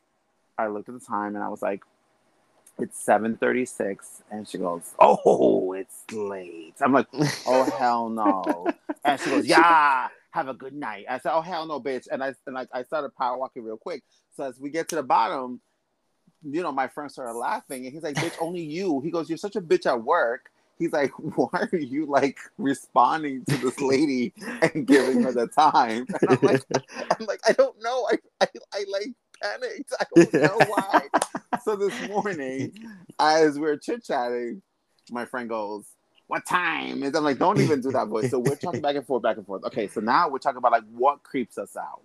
I looked at the time and I was like, "It's 7:36," and she goes, "Oh, it's late." I'm like, "Oh hell no!" And she goes, "Yeah, have a good night." I said, "Oh hell no, bitch!" And I and like I started power walking real quick. So as we get to the bottom, you know, my friend started laughing, and he's like, "Bitch, only you." He goes, "You're such a bitch at work." He's like, "Why are you like responding to this lady and giving her the time?" And I'm like, "I'm like, I don't know. I I, I like panicked. I don't know why." so this morning, as we're chit chatting, my friend goes, "What time?" And I'm like, "Don't even do that voice." So we're talking back and forth, back and forth. Okay, so now we're talking about like what creeps us out.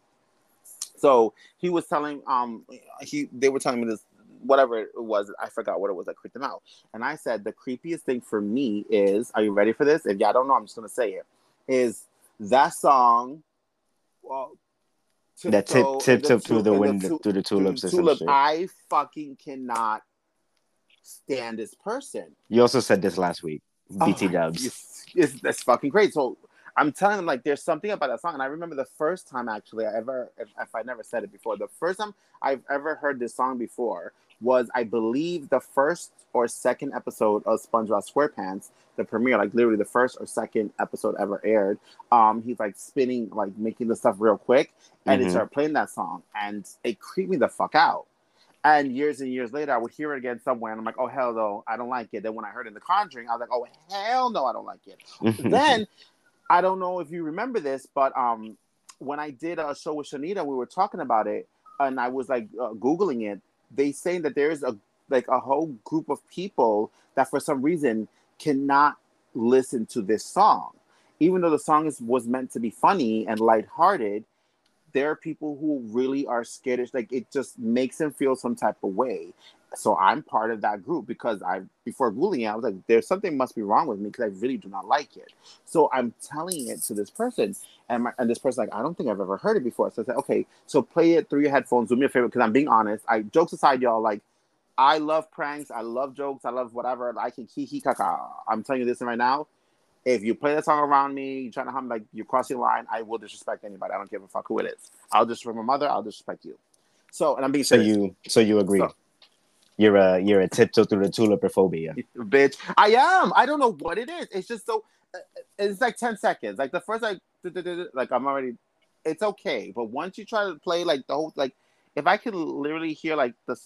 So he was telling, um, he they were telling me this, whatever it was, I forgot what it was that creeped them out. And I said the creepiest thing for me is, are you ready for this? If y'all don't know, I'm just gonna say it. Is that song? Well, that tip tip tip through the tu- through the tulips tulip. I fucking cannot stand this person. You also said this last week. BT Oh Dubs. It's, it's, that's fucking great. So I'm telling them like there's something about that song, and I remember the first time actually I ever, if, if I never said it before, the first time I've ever heard this song before was I believe the first or second episode of SpongeBob SquarePants, the premiere, like literally the first or second episode ever aired. Um, he's like spinning, like making the stuff real quick, and Mhm. it started playing that song, and it creeped me the fuck out. And years and years later, I would hear it again somewhere, and I'm like, "Oh hell no, I don't like it." Then when I heard it in The Conjuring, I was like, "Oh hell no, I don't like it." then I don't know if you remember this, but um, when I did a show with Shanita, we were talking about it, and I was like uh, googling it. They saying that there's a like a whole group of people that for some reason cannot listen to this song, even though the song is was meant to be funny and lighthearted. There are people who really are skittish. Like it just makes them feel some type of way. So I'm part of that group because I before googling it, I was like, there's something must be wrong with me because I really do not like it. So I'm telling it to this person, and my, and this person like, I don't think I've ever heard it before. So I said, okay, so play it through your headphones. Do me a favor because I'm being honest. I jokes aside, y'all. Like, I love pranks. I love jokes. I love whatever. I can kiki kaka. I'm telling you this right now. If you play that song around me, you're trying to hum like you're crossing the line, I will disrespect anybody. I don't give a fuck who it is. I'll disrespect my mother. I'll disrespect you. So, and I'm being so you so you agree. So- you're a you're a tiptoe through the tulipophobia. bitch. I am. I don't know what it is. It's just so. uh, It's like ten seconds. Like the first like like I'm already. It's okay, but once you try to play like the whole like, if I can literally hear like the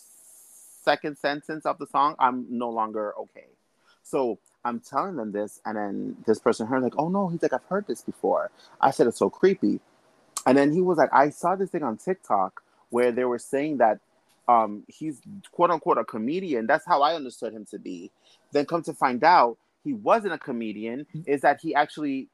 second sentence of the song, I'm no longer okay. So I'm telling them this, and then this person heard like, "Oh no," he's like, "I've heard this before." I said it's so creepy, and then he was like, "I saw this thing on TikTok where they were saying that um, he's quote unquote a comedian. That's how I understood him to be. Then come to find out, he wasn't a comedian. Is that he actually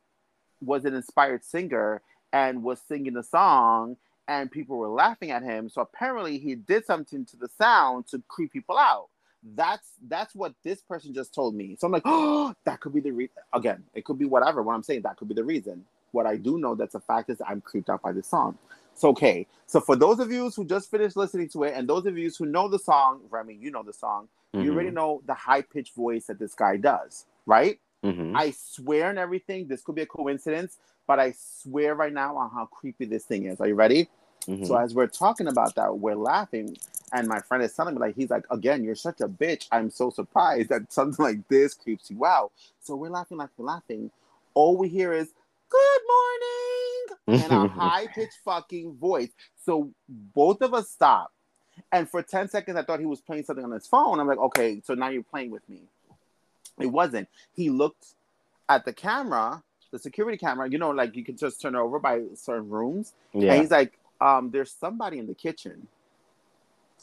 was an inspired singer and was singing the song, and people were laughing at him. So apparently, he did something to the sound to creep people out. That's that's what this person just told me. So I'm like, oh, that could be the reason. Again, it could be whatever. What I'm saying, that could be the reason. What I do know that's a fact is I'm creeped out by this song. So okay. So for those of you who just finished listening to it, and those of you who know the song, Remy, you know the song. Mm-hmm. You already know the high pitched voice that this guy does, right? Mm-hmm. I swear and everything. This could be a coincidence, but I swear right now on how creepy this thing is. Are you ready? Mm-hmm. So as we're talking about that, we're laughing, and my friend is telling me like he's like, again, you're such a bitch. I'm so surprised that something like this creeps you out. So we're laughing, laughing, laughing. All we hear is "Good morning" in a high pitched fucking voice. So both of us stop, and for ten seconds, I thought he was playing something on his phone. I'm like, okay, so now you're playing with me. It wasn't. He looked at the camera, the security camera. You know, like you can just turn it over by certain rooms. Yeah. And he's like, um, there's somebody in the kitchen.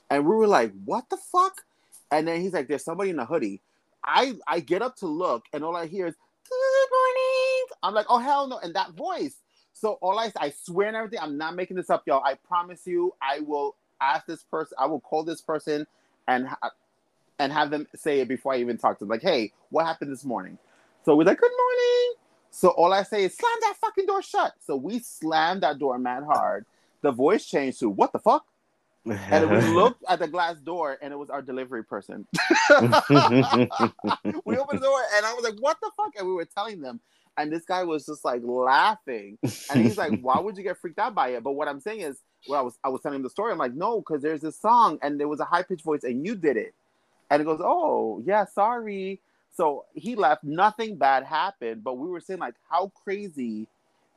And we were like, what the fuck? And then he's like, there's somebody in a hoodie. I I get up to look, and all I hear is good morning. I'm like, oh hell no, and that voice. So all I I swear and everything, I'm not making this up, y'all. I promise you, I will ask this person, I will call this person and and have them say it before I even talk to them. Like, hey, what happened this morning? So we're like, good morning. So all I say is slam that fucking door shut. So we slammed that door mad hard the voice changed to what the fuck? and we looked at the glass door and it was our delivery person. we opened the door and I was like, what the fuck? And we were telling them. And this guy was just like laughing. And he's like, why would you get freaked out by it? But what I'm saying is, well, I was I was telling him the story. I'm like, no, because there's this song and there was a high pitched voice and you did it. And it goes, oh yeah, sorry. So he left. Nothing bad happened. But we were saying like, how crazy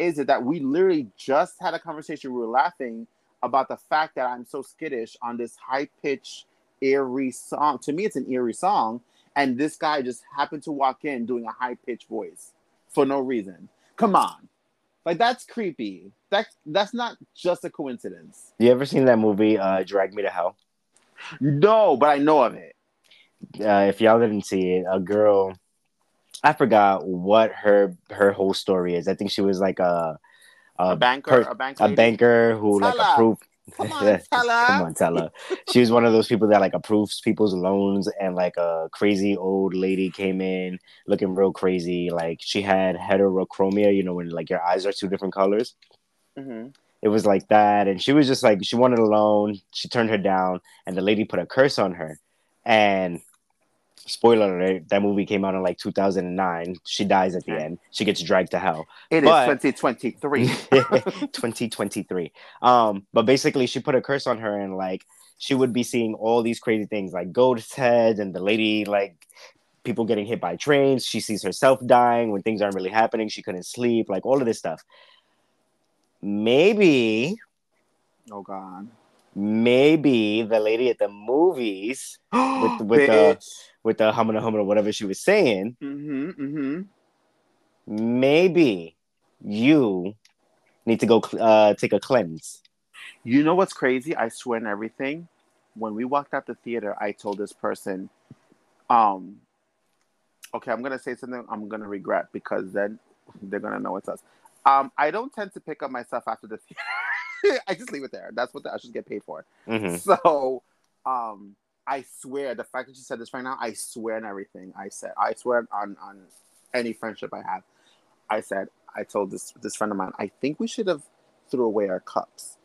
is it that we literally just had a conversation. We were laughing about the fact that I'm so skittish on this high pitch, eerie song. To me, it's an eerie song. And this guy just happened to walk in doing a high pitched voice for no reason. Come on. Like that's creepy. That's that's not just a coincidence. You ever seen that movie, uh, Drag Me to Hell? No, but I know of it. Uh, if y'all didn't see it, a girl I forgot what her her whole story is. I think she was like a a, a banker, per, a, bank a banker who tell like approved. Come on, tell her. Come on, tell her. she was one of those people that like approves people's loans, and like a crazy old lady came in looking real crazy. Like she had heterochromia, you know, when like your eyes are two different colors. Mm-hmm. It was like that, and she was just like she wanted a loan. She turned her down, and the lady put a curse on her, and spoiler alert, that movie came out in like 2009. She dies at the end. She gets dragged to hell. It but, is 2023. 2023. Um, but basically she put a curse on her and like she would be seeing all these crazy things like ghost heads and the lady like people getting hit by trains. She sees herself dying when things aren't really happening. She couldn't sleep, like all of this stuff. Maybe. Oh God maybe the lady at the movies with, with the with the humana humana whatever she was saying. Mm-hmm, mm-hmm. Maybe you need to go uh, take a cleanse. You know what's crazy? I swear and everything. When we walked out the theater, I told this person, um, okay, I'm gonna say something I'm gonna regret because then they're gonna know it's us. Um, I don't tend to pick up my stuff after the theater. I just leave it there. That's what the ushers get paid for. Mm-hmm. So, um, I swear, the fact that you said this right now, I swear on everything I said. I swear on on any friendship I have. I said, I told this this friend of mine, I think we should have threw away our cups.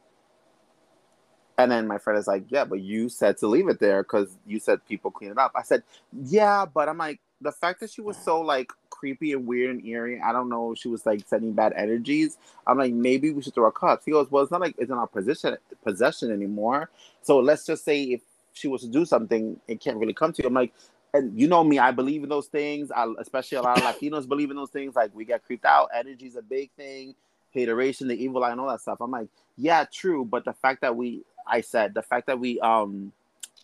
And then my friend is like, Yeah, but you said to leave it there because you said people clean it up. I said, Yeah, but I'm like, the fact that she was so like creepy and weird and eerie. I don't know. She was like sending bad energies. I'm like, maybe we should throw our cups. He goes, well, it's not like it's in our possession possession anymore. So let's just say if she was to do something, it can't really come to you. I'm like, and you know me, I believe in those things. I, especially a lot of Latinos believe in those things. Like we get creeped out. Energy is a big thing. Hateration, the evil eye, and all that stuff. I'm like, yeah, true. But the fact that we, I said, the fact that we um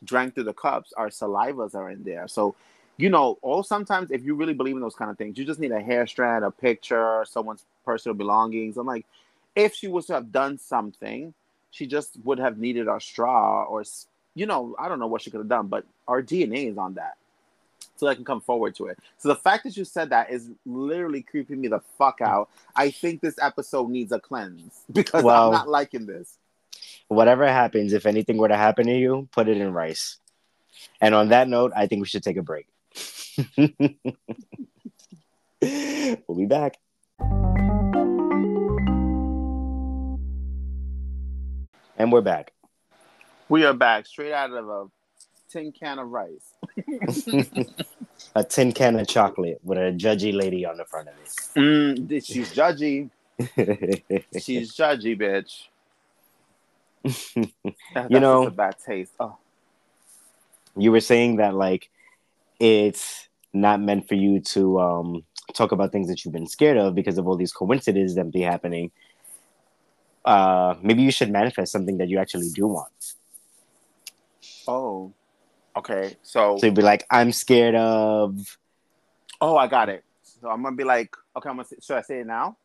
drank through the cups, our salivas are in there. So you know, all sometimes if you really believe in those kind of things, you just need a hair strand, a picture, someone's personal belongings. I'm like, if she was to have done something, she just would have needed a straw or, you know, I don't know what she could have done, but our DNA is on that. So I can come forward to it. So the fact that you said that is literally creeping me the fuck mm. out. I think this episode needs a cleanse because Well- I'm not liking this. Whatever happens, if anything were to happen to you, put it in rice. And on that note, I think we should take a break. we'll be back. And we're back. We are back straight out of a tin can of rice. a tin can of chocolate with a judgy lady on the front of Mm, she's judgy. She's judgy, bitch. That- You know- a bad taste. Oh, you were saying that like it's not meant for you to um talk about things that you've been scared of because of all these coincidences that be happening uh maybe you should manifest something that you actually do want oh, okay. So, so you'd be like i'm scared of oh, I got it. So I'm gonna be like, okay, I'm gonna. Say, should I say it now?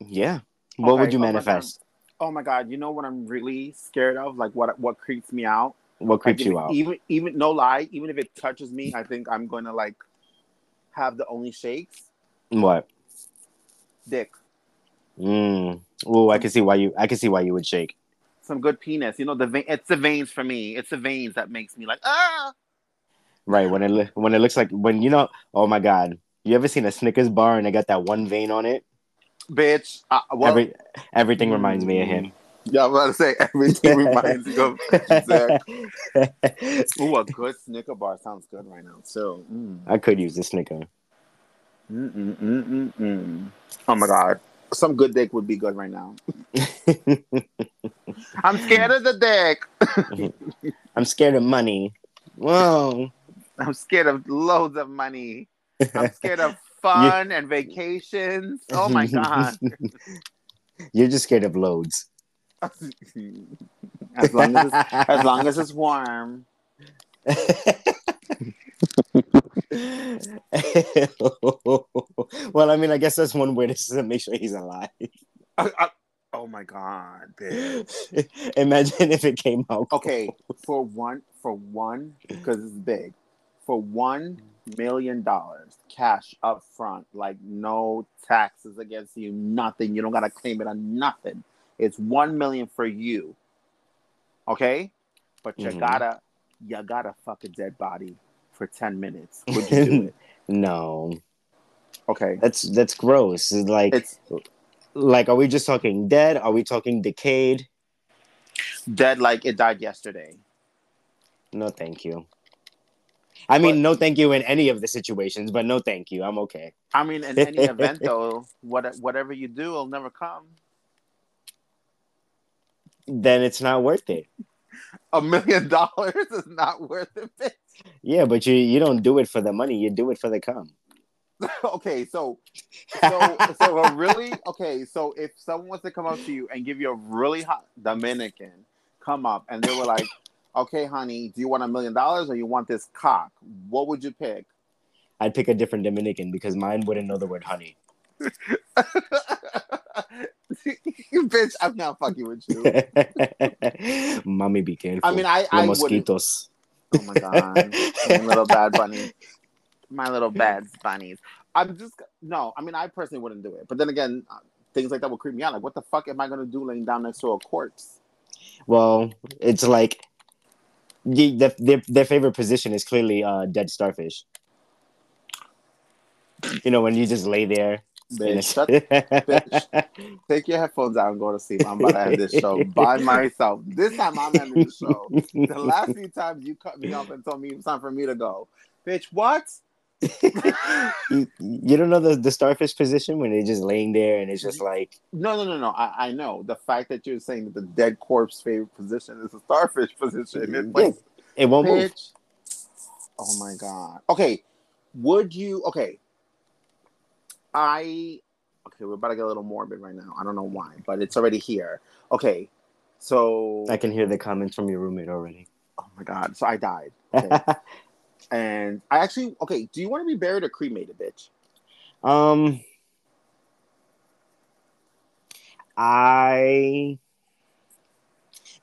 yeah what Okay, would you oh manifest Oh my god! You know what I'm really scared of? Like what? What creeps me out? what creeps Like, you if- out Even, even no lie. Even if it touches me, I think I'm gonna like have the only shakes. what Dick. mm. oh i can see why you i can see why you would shake Some good penis. You know the vein. It's the veins for me. It's the veins that makes me like ah. right when it li- when it looks like when you know oh my god you ever seen a snickers bar and they got that one vein on it Bitch. Uh, well, Every, everything reminds me of him Yeah, I'm about to say everything reminds me of Zach. Ooh, a good Snicker bar sounds good right now. So, mm. I could use the Snicker. Mm, mm, mm, mm, mm. oh my god, some good dick would be good right now. I'm scared of the dick. I'm scared of money. Whoa. I'm scared of loads of money. I'm scared of fun and vacations. Oh my god. You're just scared of loads. as long as it's, as long as it's warm. well, I mean, I guess that's one way to make sure he's alive. Uh, uh, oh my god, bitch. Imagine if it came out. Okay, for one, for one, because it's big, for one million dollars cash up front, like no taxes against you, nothing. You don't gotta claim it on nothing. It's one million for you. Okay, but you Mhm. gotta, you gotta fuck a dead body for ten minutes. Would you do it? No, Okay, that's that's gross. It's Like, it's like, are we just talking dead? Are we talking decayed? dead like it died yesterday. No, thank you. I mean, no, thank you in any of the situations, but no, thank you. I'm okay. I mean, in any event, though, what whatever you do, will never come. Then it's not worth it. A million dollars is not worth it. bitch. Yeah, but you you don't do it for the money. You do it for the cum. okay, so so so a really okay. So if someone wants to come up to you and give you a really hot Dominican, come up and they were like, "Okay, honey, do you want a million dollars or you want this cock? What would you pick?" I'd pick a different Dominican because mine wouldn't know the word honey. You Bitch, I'm not fucking with you. Mommy, be careful. I mean, I I wouldn't. mosquitoes. Oh my god, little bad bunny, my little bad bunnies. I'm just no. I mean, I personally wouldn't do it. But then again, uh, things like that would creep me out. Like, what the fuck am I gonna do laying down next to a corpse? Well, it's like the, the, their their favorite position is clearly uh, dead starfish. You know when you just lay there. in a- Bitch, take your headphones out and go to sleep. I'm about to end this show by myself. This time I'm ending the show. The last few times you cut me off and told me it's time for me to go. Bitch, what? you, you don't know the, the starfish position when they're just laying there and it's just like No, no, no, no. I, I know. The fact that you're saying that the dead corpse favorite position is the starfish position. Like, it won't move. Oh my god. Okay. Would you okay. I okay, we're about to get a little morbid right now. I don't know why, but it's already here. Okay. So I can hear the comments from your roommate already. oh my god. So I died. Okay. And I actually okay. Do you want to be buried or cremated, bitch? Um, I.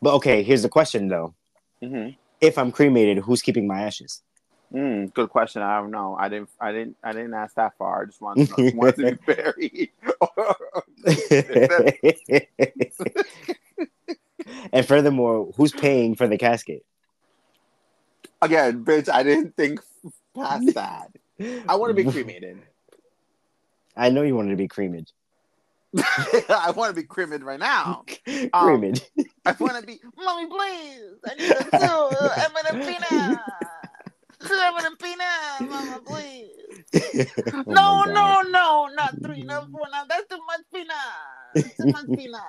But okay, here's the question though. Mm-hmm. If I'm cremated, who's keeping my ashes? Mm, good question. I don't know. I didn't. I didn't. I didn't ask that far. I just wanted to, know, just wanted to be buried. and furthermore, who's paying for the casket? Again, bitch. I didn't think past that. I want to be cremated. I know you wanted to be cremated. I want to be cremated right now. Um, cremated. I want to be, mommy, please. I need a two. I'm gonna pina. I'm gonna pina, mama, please. Oh no, no, no, not three, not four. Now that's too much peanut. Too much peanut.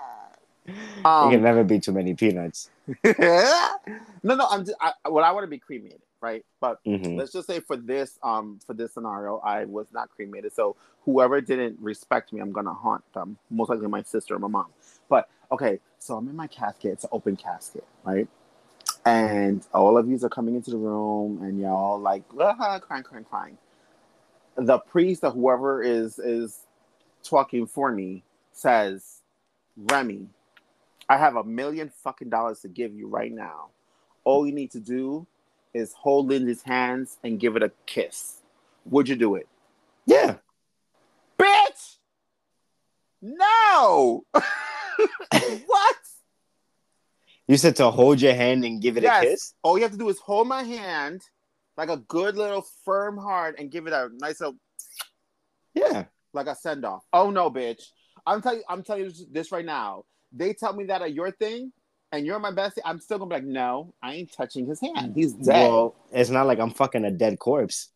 There Um, can never be too many peanuts. no, no. I'm just. I, well, I want to be cremated, right? But Mhm. let's just say for this, um, for this scenario, I was not cremated. So whoever didn't respect me, I'm gonna haunt them. Most likely my sister or my mom. But okay, so I'm in my casket. It's an open casket, right? And all of yous are coming into the room, and y'all like ah, crying, crying, crying. The priest or whoever is is talking for me says, Remy, I have a million fucking dollars to give you right now. All you need to do is hold Lindsay's hands and give it a kiss. Would you do it? Yeah. Bitch! No! what? You said to hold your hand and give it Yes. a kiss? All you have to do is hold my hand like a good little firm heart and give it a nice little Yeah. like a send off. Oh no, bitch! I'm telling you, I'm telling you this right now. They tell me that at your thing, and you're my bestie. I'm still gonna be like, no, I ain't touching his hand. He's dead. Well, it's not like I'm fucking a dead corpse.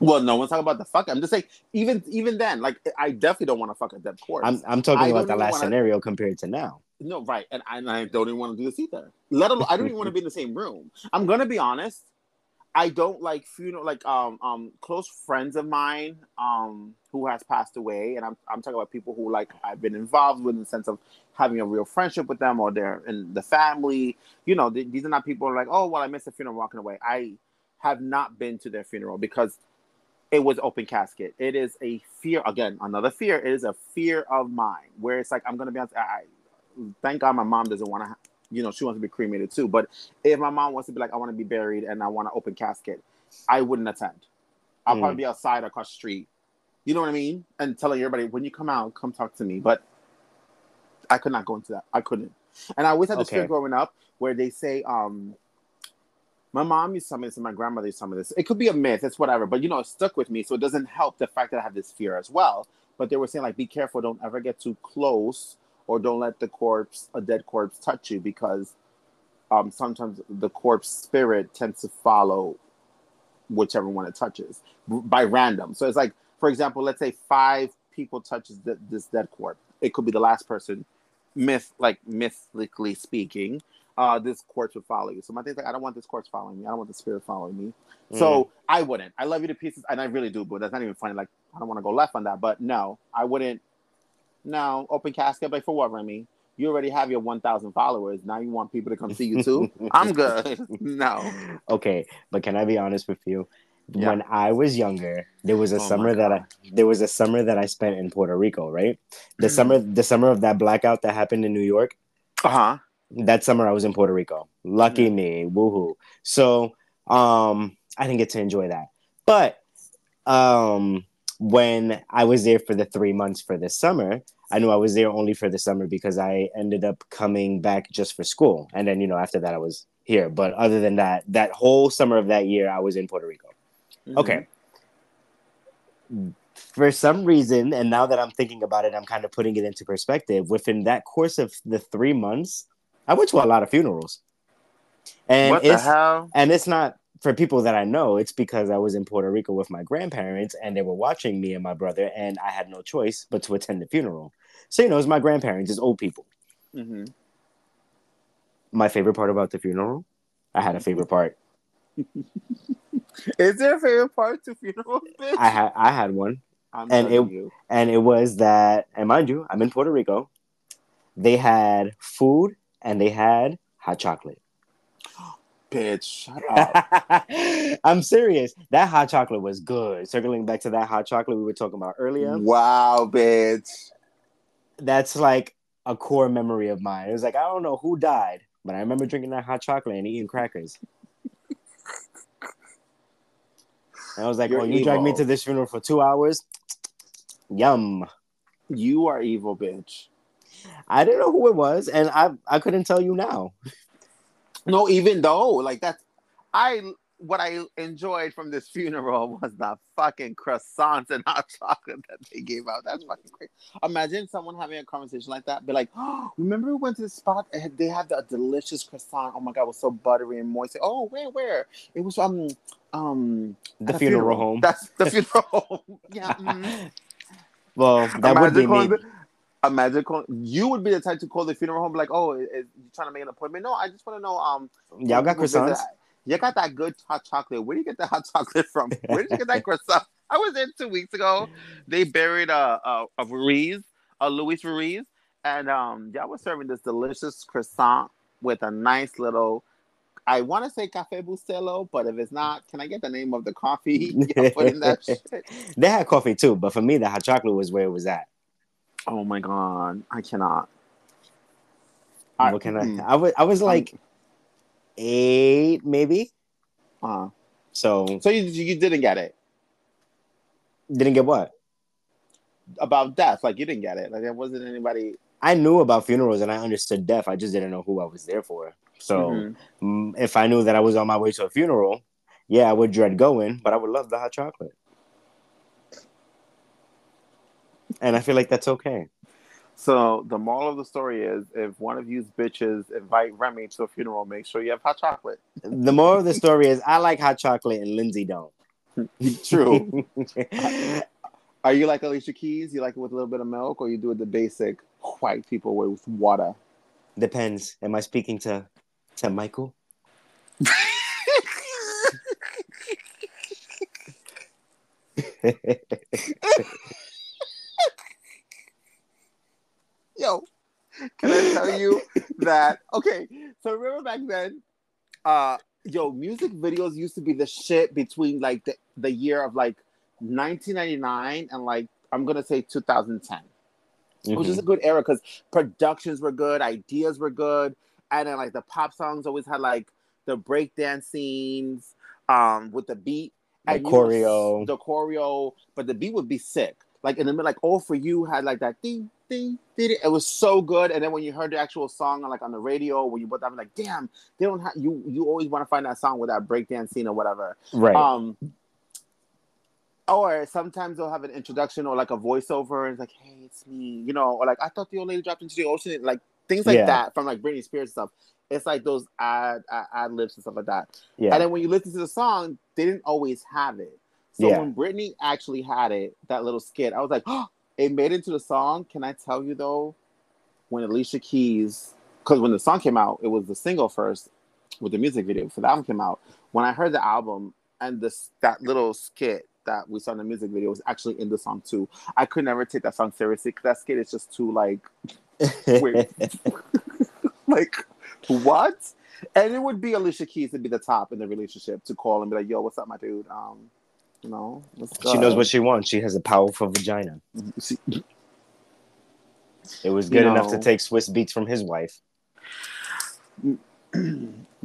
Well, no one's talking about the fuck. I'm just saying, even even then, like, I definitely don't want to fuck a dead corpse. I'm I'm talking I about the last wanna- scenario compared to now. no, right, and I, and I don't even want to do this either. Let alone, I don't even want to be in the same room. I'm gonna be honest. I don't like funeral like um um close friends of mine um who has passed away and I'm I'm talking about people who like I've been involved with in the sense of having a real friendship with them or they're in the family. You know th- these are not people are like oh well I missed the funeral walking away. I have not been to their funeral because it was open casket. It is a fear again another fear it is a fear of mine where it's like I'm gonna be honest I, I thank God my mom doesn't want to you know she wants to be cremated too but if my mom wants to be like, I want to be buried and I want to open casket, I wouldn't attend. I'll Mm. probably be outside across the street. You know what I mean? And telling everybody, when you come out, come talk to me. But I could not go into that. I couldn't. And I always had this fear growing up where they say, um, my mom used to tell me this and my grandmother used to tell me this. It could be a myth, it's whatever, but you know, it stuck with me. So it doesn't help the fact that I have this fear as well. But they were saying, like, be careful, don't ever get too close or don't let the corpse, a dead corpse, touch you because um, sometimes the corpse spirit tends to follow whichever one it touches by random. So it's like, for example, let's say five people touches th- this dead corpse. It could be the last person, myth like mythically speaking. Uh, this corpse would follow you. So my thing's like, I don't want this corpse following me. I don't want the spirit following me. So I wouldn't. I love you to pieces, and I really do, but that's not even funny. Like I don't want to go left on that, but no, I wouldn't. No, open casket. but for what, Remy? You already have your 1,000 followers. Now you want people to come see you too? I'm good. No. Okay, but can I be honest with you? Yeah. When I was younger, there was a Oh summer that I there was a summer that I spent in Puerto Rico, right? The Mm. summer the summer of that blackout that happened in New York, Uh huh. that summer I was in Puerto Rico. Lucky me, woohoo. So um I didn't get to enjoy that. But um when I was there for the three months for this summer, I knew I was there only for the summer because I ended up coming back just for school. And then, you know, after that I was here. But other than that, that whole summer of that year I was in Puerto Rico. Mm-hmm. Okay. For some reason, and now that I'm thinking about it, I'm kind of putting it into perspective. Within that course of the three months, I went to a lot of funerals. And what the it's hell? and it's not for people that I know, it's because I was in Puerto Rico with my grandparents and they were watching me and my brother, and I had no choice but to attend the funeral. So, you know, it's my grandparents, it's old people. hmm My favorite part about the funeral, I had a favorite part. Is there a favorite part to funeral? Bitch? I had I had one. I'm and it- you. and it was that and mind you i'm in puerto rico they had food and they had hot chocolate Bitch, shut up. I'm serious. That hot chocolate was good. Circling back to that hot chocolate we were talking about earlier. wow, bitch. That's like a core memory of mine. It was like I don't know who died, but I remember drinking that hot chocolate and eating crackers. And I was like, You're "Oh, you dragged me to this funeral for two hours? Yum!" You are evil, bitch. I didn't know who it was, and I I couldn't tell you now. No, even though, like that's I what I enjoyed from this funeral was the fucking croissants and hot chocolate that they gave out. That's fucking crazy. Imagine someone having a conversation like that, be like, oh, remember we went to the spot and they had the delicious croissant. Oh my god, it was so buttery and moist. Oh, where, where? It was um um The a funeral, home. That's the funeral home. Yeah. mhm. well, that would be me. Imagine calling, you would be the type to call the funeral home, like, "Oh, is, is you trying to make an appointment?" No, I just want to know. Um, Y'all got croissants? You got that good hot chocolate. Where do you get the hot chocolate from? Where did you get that croissant? I was there two weeks ago. They buried a a, a Ruiz, a Luis Ruiz, and um, y'all was serving this delicious croissant with a nice little. I want to say Cafe Bustelo, but if it's not, can I get the name of the coffee? put in that shit? They had coffee too, but for me, the hot chocolate was where it was at. Oh my god, I cannot. I- what can I? mm, I was I was like eight, maybe. uh, So so you you didn't get it didn't get what? about death, like you didn't get it. Like there wasn't anybody. I knew about funerals and I understood death. I just didn't know who I was there for. So Mhm. mm, if I knew that I was on my way to a funeral, yeah, I would dread going, but I would love the hot chocolate. And I feel like that's okay. So the moral of the story is, if one of you bitches invite Remy to a funeral, make sure you have hot chocolate. The moral of the story is I like hot chocolate and Lindsay don't. True. Are you like Alicia Keys? You like it with a little bit of milk, or you do it the basic white people way with water? Depends. Am I speaking to to Michael? Yo, can I tell you that? Okay, so remember back then, uh, yo, music videos used to be the shit between like the, the year of like 1999 and like I'm gonna say 2010. It was Mhm. just a good era because productions were good, ideas were good, and then like the pop songs always had like the breakdance scenes um with the beat The and know, choreo. the choreo, but the beat would be sick. Like in the middle, like "All for You" had like that ding ding ding. It was so good, and then when you heard the actual song on like on the radio, when you put that, like damn, they don't have you. You always want to find that song with that breakdance scene or whatever. Right. Um, or sometimes they'll have an introduction or like a voiceover, and it's like, "Hey, it's me," you know, or like, "I thought the old lady dropped into the ocean," like things like Yeah. that from like Britney Spears stuff. It's like those ad, ad ad libs and stuff like that. yeah. And then when you listen to the song, they didn't always have it. So Yeah. when Britney actually had it, that little skit, I was like, oh, it made it into the song. Can I tell you though, when Alicia Keys, because when the song came out, it was the single first with the music video for the album came out. When I heard the album and this that little skit that we saw in the music video was actually in the song too, I could never take that song seriously because that skit is just too like wait. like what? And it would be Alicia Keys to be the top in the relationship to call and be like, "Yo, what's up, my dude? Um, what's she knows what she wants. She has a powerful vagina. It was good enough to take Swizz Beatz from his wife.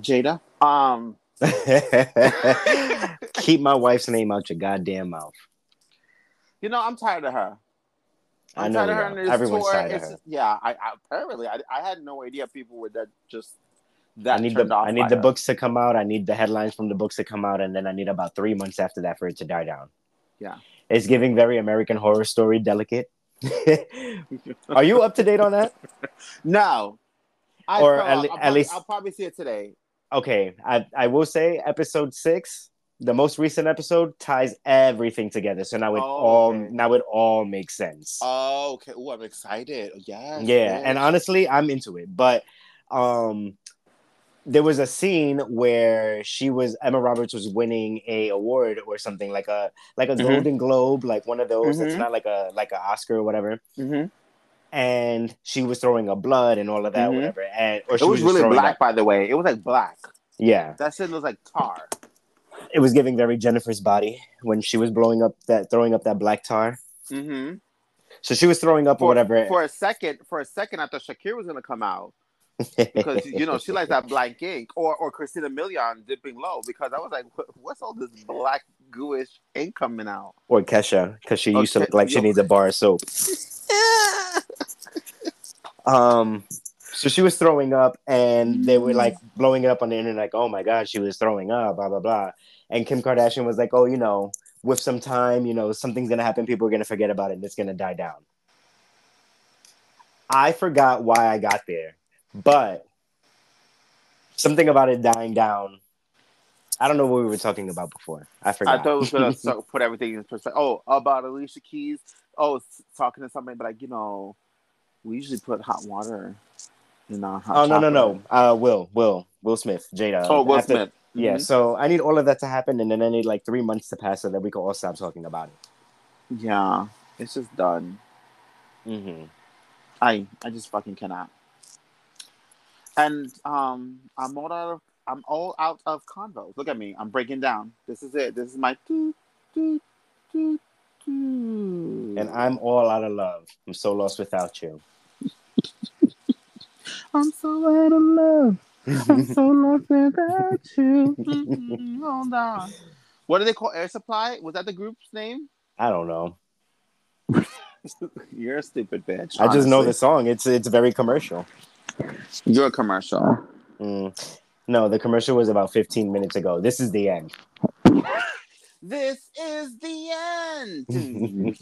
Jada. Um, Keep my wife's name out your goddamn mouth. you know, I'm tired of her. I I'm know tired of her. are. and this Everyone's tour, tired of her. yeah, I, I apparently I, I had no idea people were that just that I need the I need the books to come out. I need the headlines from the books to come out, and then I need about three months after that for it to die down. Yeah. It's giving very American Horror Story delicate. Are you up to date on that? No. I Or at le- I'll at probably, least- I'll probably see it today. Okay, I I will say episode six, the most recent episode, ties everything together. So now it Oh, all okay. now it all makes sense. Oh, okay. Oh, I'm excited. Yes. yeah, and honestly, I'm into it. But um there was a scene where she was Emma Roberts was winning a award or something like a like a Mhm. Golden Globe, like one of those. It's Mhm. not like a like an Oscar or whatever. Mhm. And she was throwing a blood and all of that, Mhm. whatever. And or It she was really black, up- by the way. It was like black. Yeah, That shit looks like tar. it was giving very Jennifer's body when she was blowing up that throwing up that black tar. Mm-hmm. So she was throwing up or whatever. for a second, for a second, I thought Shakira was gonna come out because you know she likes that black ink, or or Christina Milian dipping low because I was like, what's all this black gooish ink coming out? or Kesha because she used to look like she needs a bar of soap. Um, so she was throwing up, and they were like blowing it up on the internet, like, "Oh my god, she was throwing up," blah blah blah. And Kim Kardashian was like, "Oh, you know, with some time, you know, something's gonna happen. People are gonna forget about it, and it's gonna die down." I forgot why I got there, but something about it dying down. I don't know what we were talking about before. I forgot. I thought it was gonna put everything in perspective. Oh, about Alicia Keys. Oh, talking to somebody, but like you know, we usually put hot water in our hot. Oh no no no! Uh, Will Will Will Smith Jada. Oh, Will After- Smith. Yeah, Mhm. so I need all of that to happen, and then I need like three months to pass so that we can all stop talking about it. Yeah, it's just done. Mm-hmm. I I just fucking cannot. And um, I'm all out of I'm all out of convos. Look at me. I'm breaking down. This is it. This is my doo, doo, doo. And I'm all out of love. I'm so lost without you. I'm so out of love. I'm so lost without you. Mm-mm, Hold on. What do they call Air Supply? Was that the group's name? I don't know. You're a stupid bitch. I just know the song. It's it's very commercial. You're commercial. Mm. No, the commercial was about 15 minutes ago. This is the end. This is the end.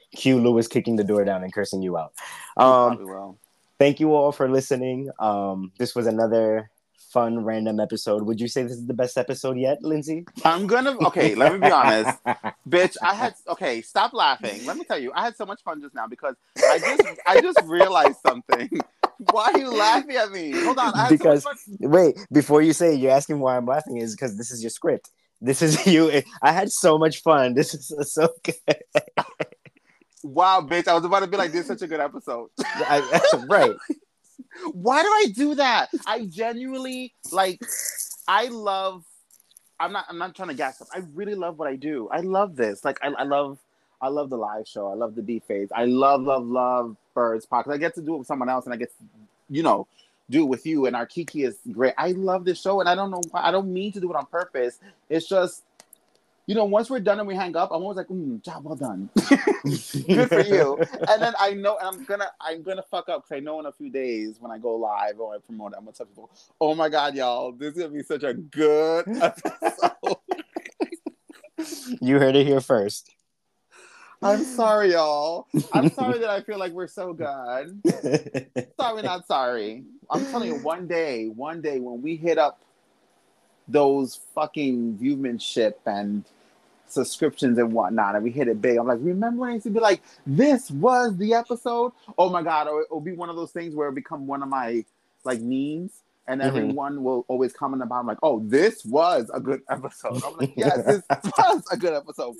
Q Lewis kicking the door down and cursing you out. Um, probably will. thank you all for listening. Um, this was another fun random episode. Would you say this is the best episode yet, Lindsay? I'm gonna okay. Let me be honest, bitch. I had okay. Stop laughing. Let me tell you, I had so much fun just now because I just I just realized something. Why are you laughing at me? Hold on. I had Because- so. Wait, before you say it, you're asking why I'm laughing is because this is your script. This is you. I had so much fun. This is so good. Wow, bitch. I was about to be like, this is such a good episode. I, right. Why do I do that? I genuinely like. I love. I'm not. I'm not trying to gas up. I really love what I do. I love this. Like, I, I love. I love the live show. I love the B phase. I love, love, love Birds Podcast. I get to do it with someone else, and I get, to, you know, do it with you. And our Kiki is great. I love this show, and I don't know why. I don't mean to do it on purpose. It's just, you know, once we're done and we hang up, I'm always like, mm, job well done. good for you. And then I know and I'm gonna I'm gonna fuck up because I know in a few days when I go live or I promote it, I'm gonna tell people, oh my god, y'all, this is gonna be such a good episode. You heard it here first. I'm sorry, y'all. I'm sorry that I feel like we're so good. Sorry, not sorry. I'm telling you, one day, one day when we hit up those fucking viewmanship and subscriptions and whatnot, and we hit it big. I'm like, remember when I used to be like, this was the episode? Oh my god, or it'll be one of those things where it become one of my like memes. And Mhm. everyone will always comment about I'm like, oh, this was a good episode. I'm like, yes, this was a good episode.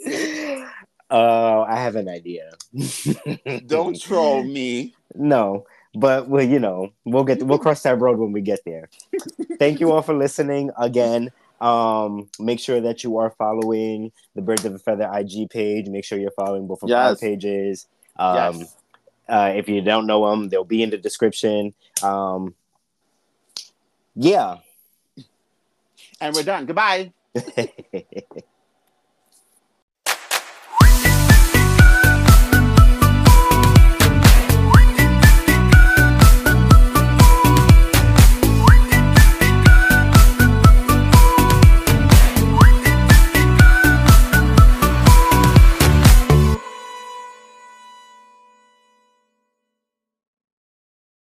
Oh, I have an idea. Don't troll me. No, but well, you know, we'll get we'll cross that road when we get there. Thank you all for listening again. Um, make sure that you are following the Birds of a Feather IG page. Make sure you're following both of our pages. Um, yes. uh, if you don't know them, they'll be in the description. Um, yeah. And we're done. Goodbye.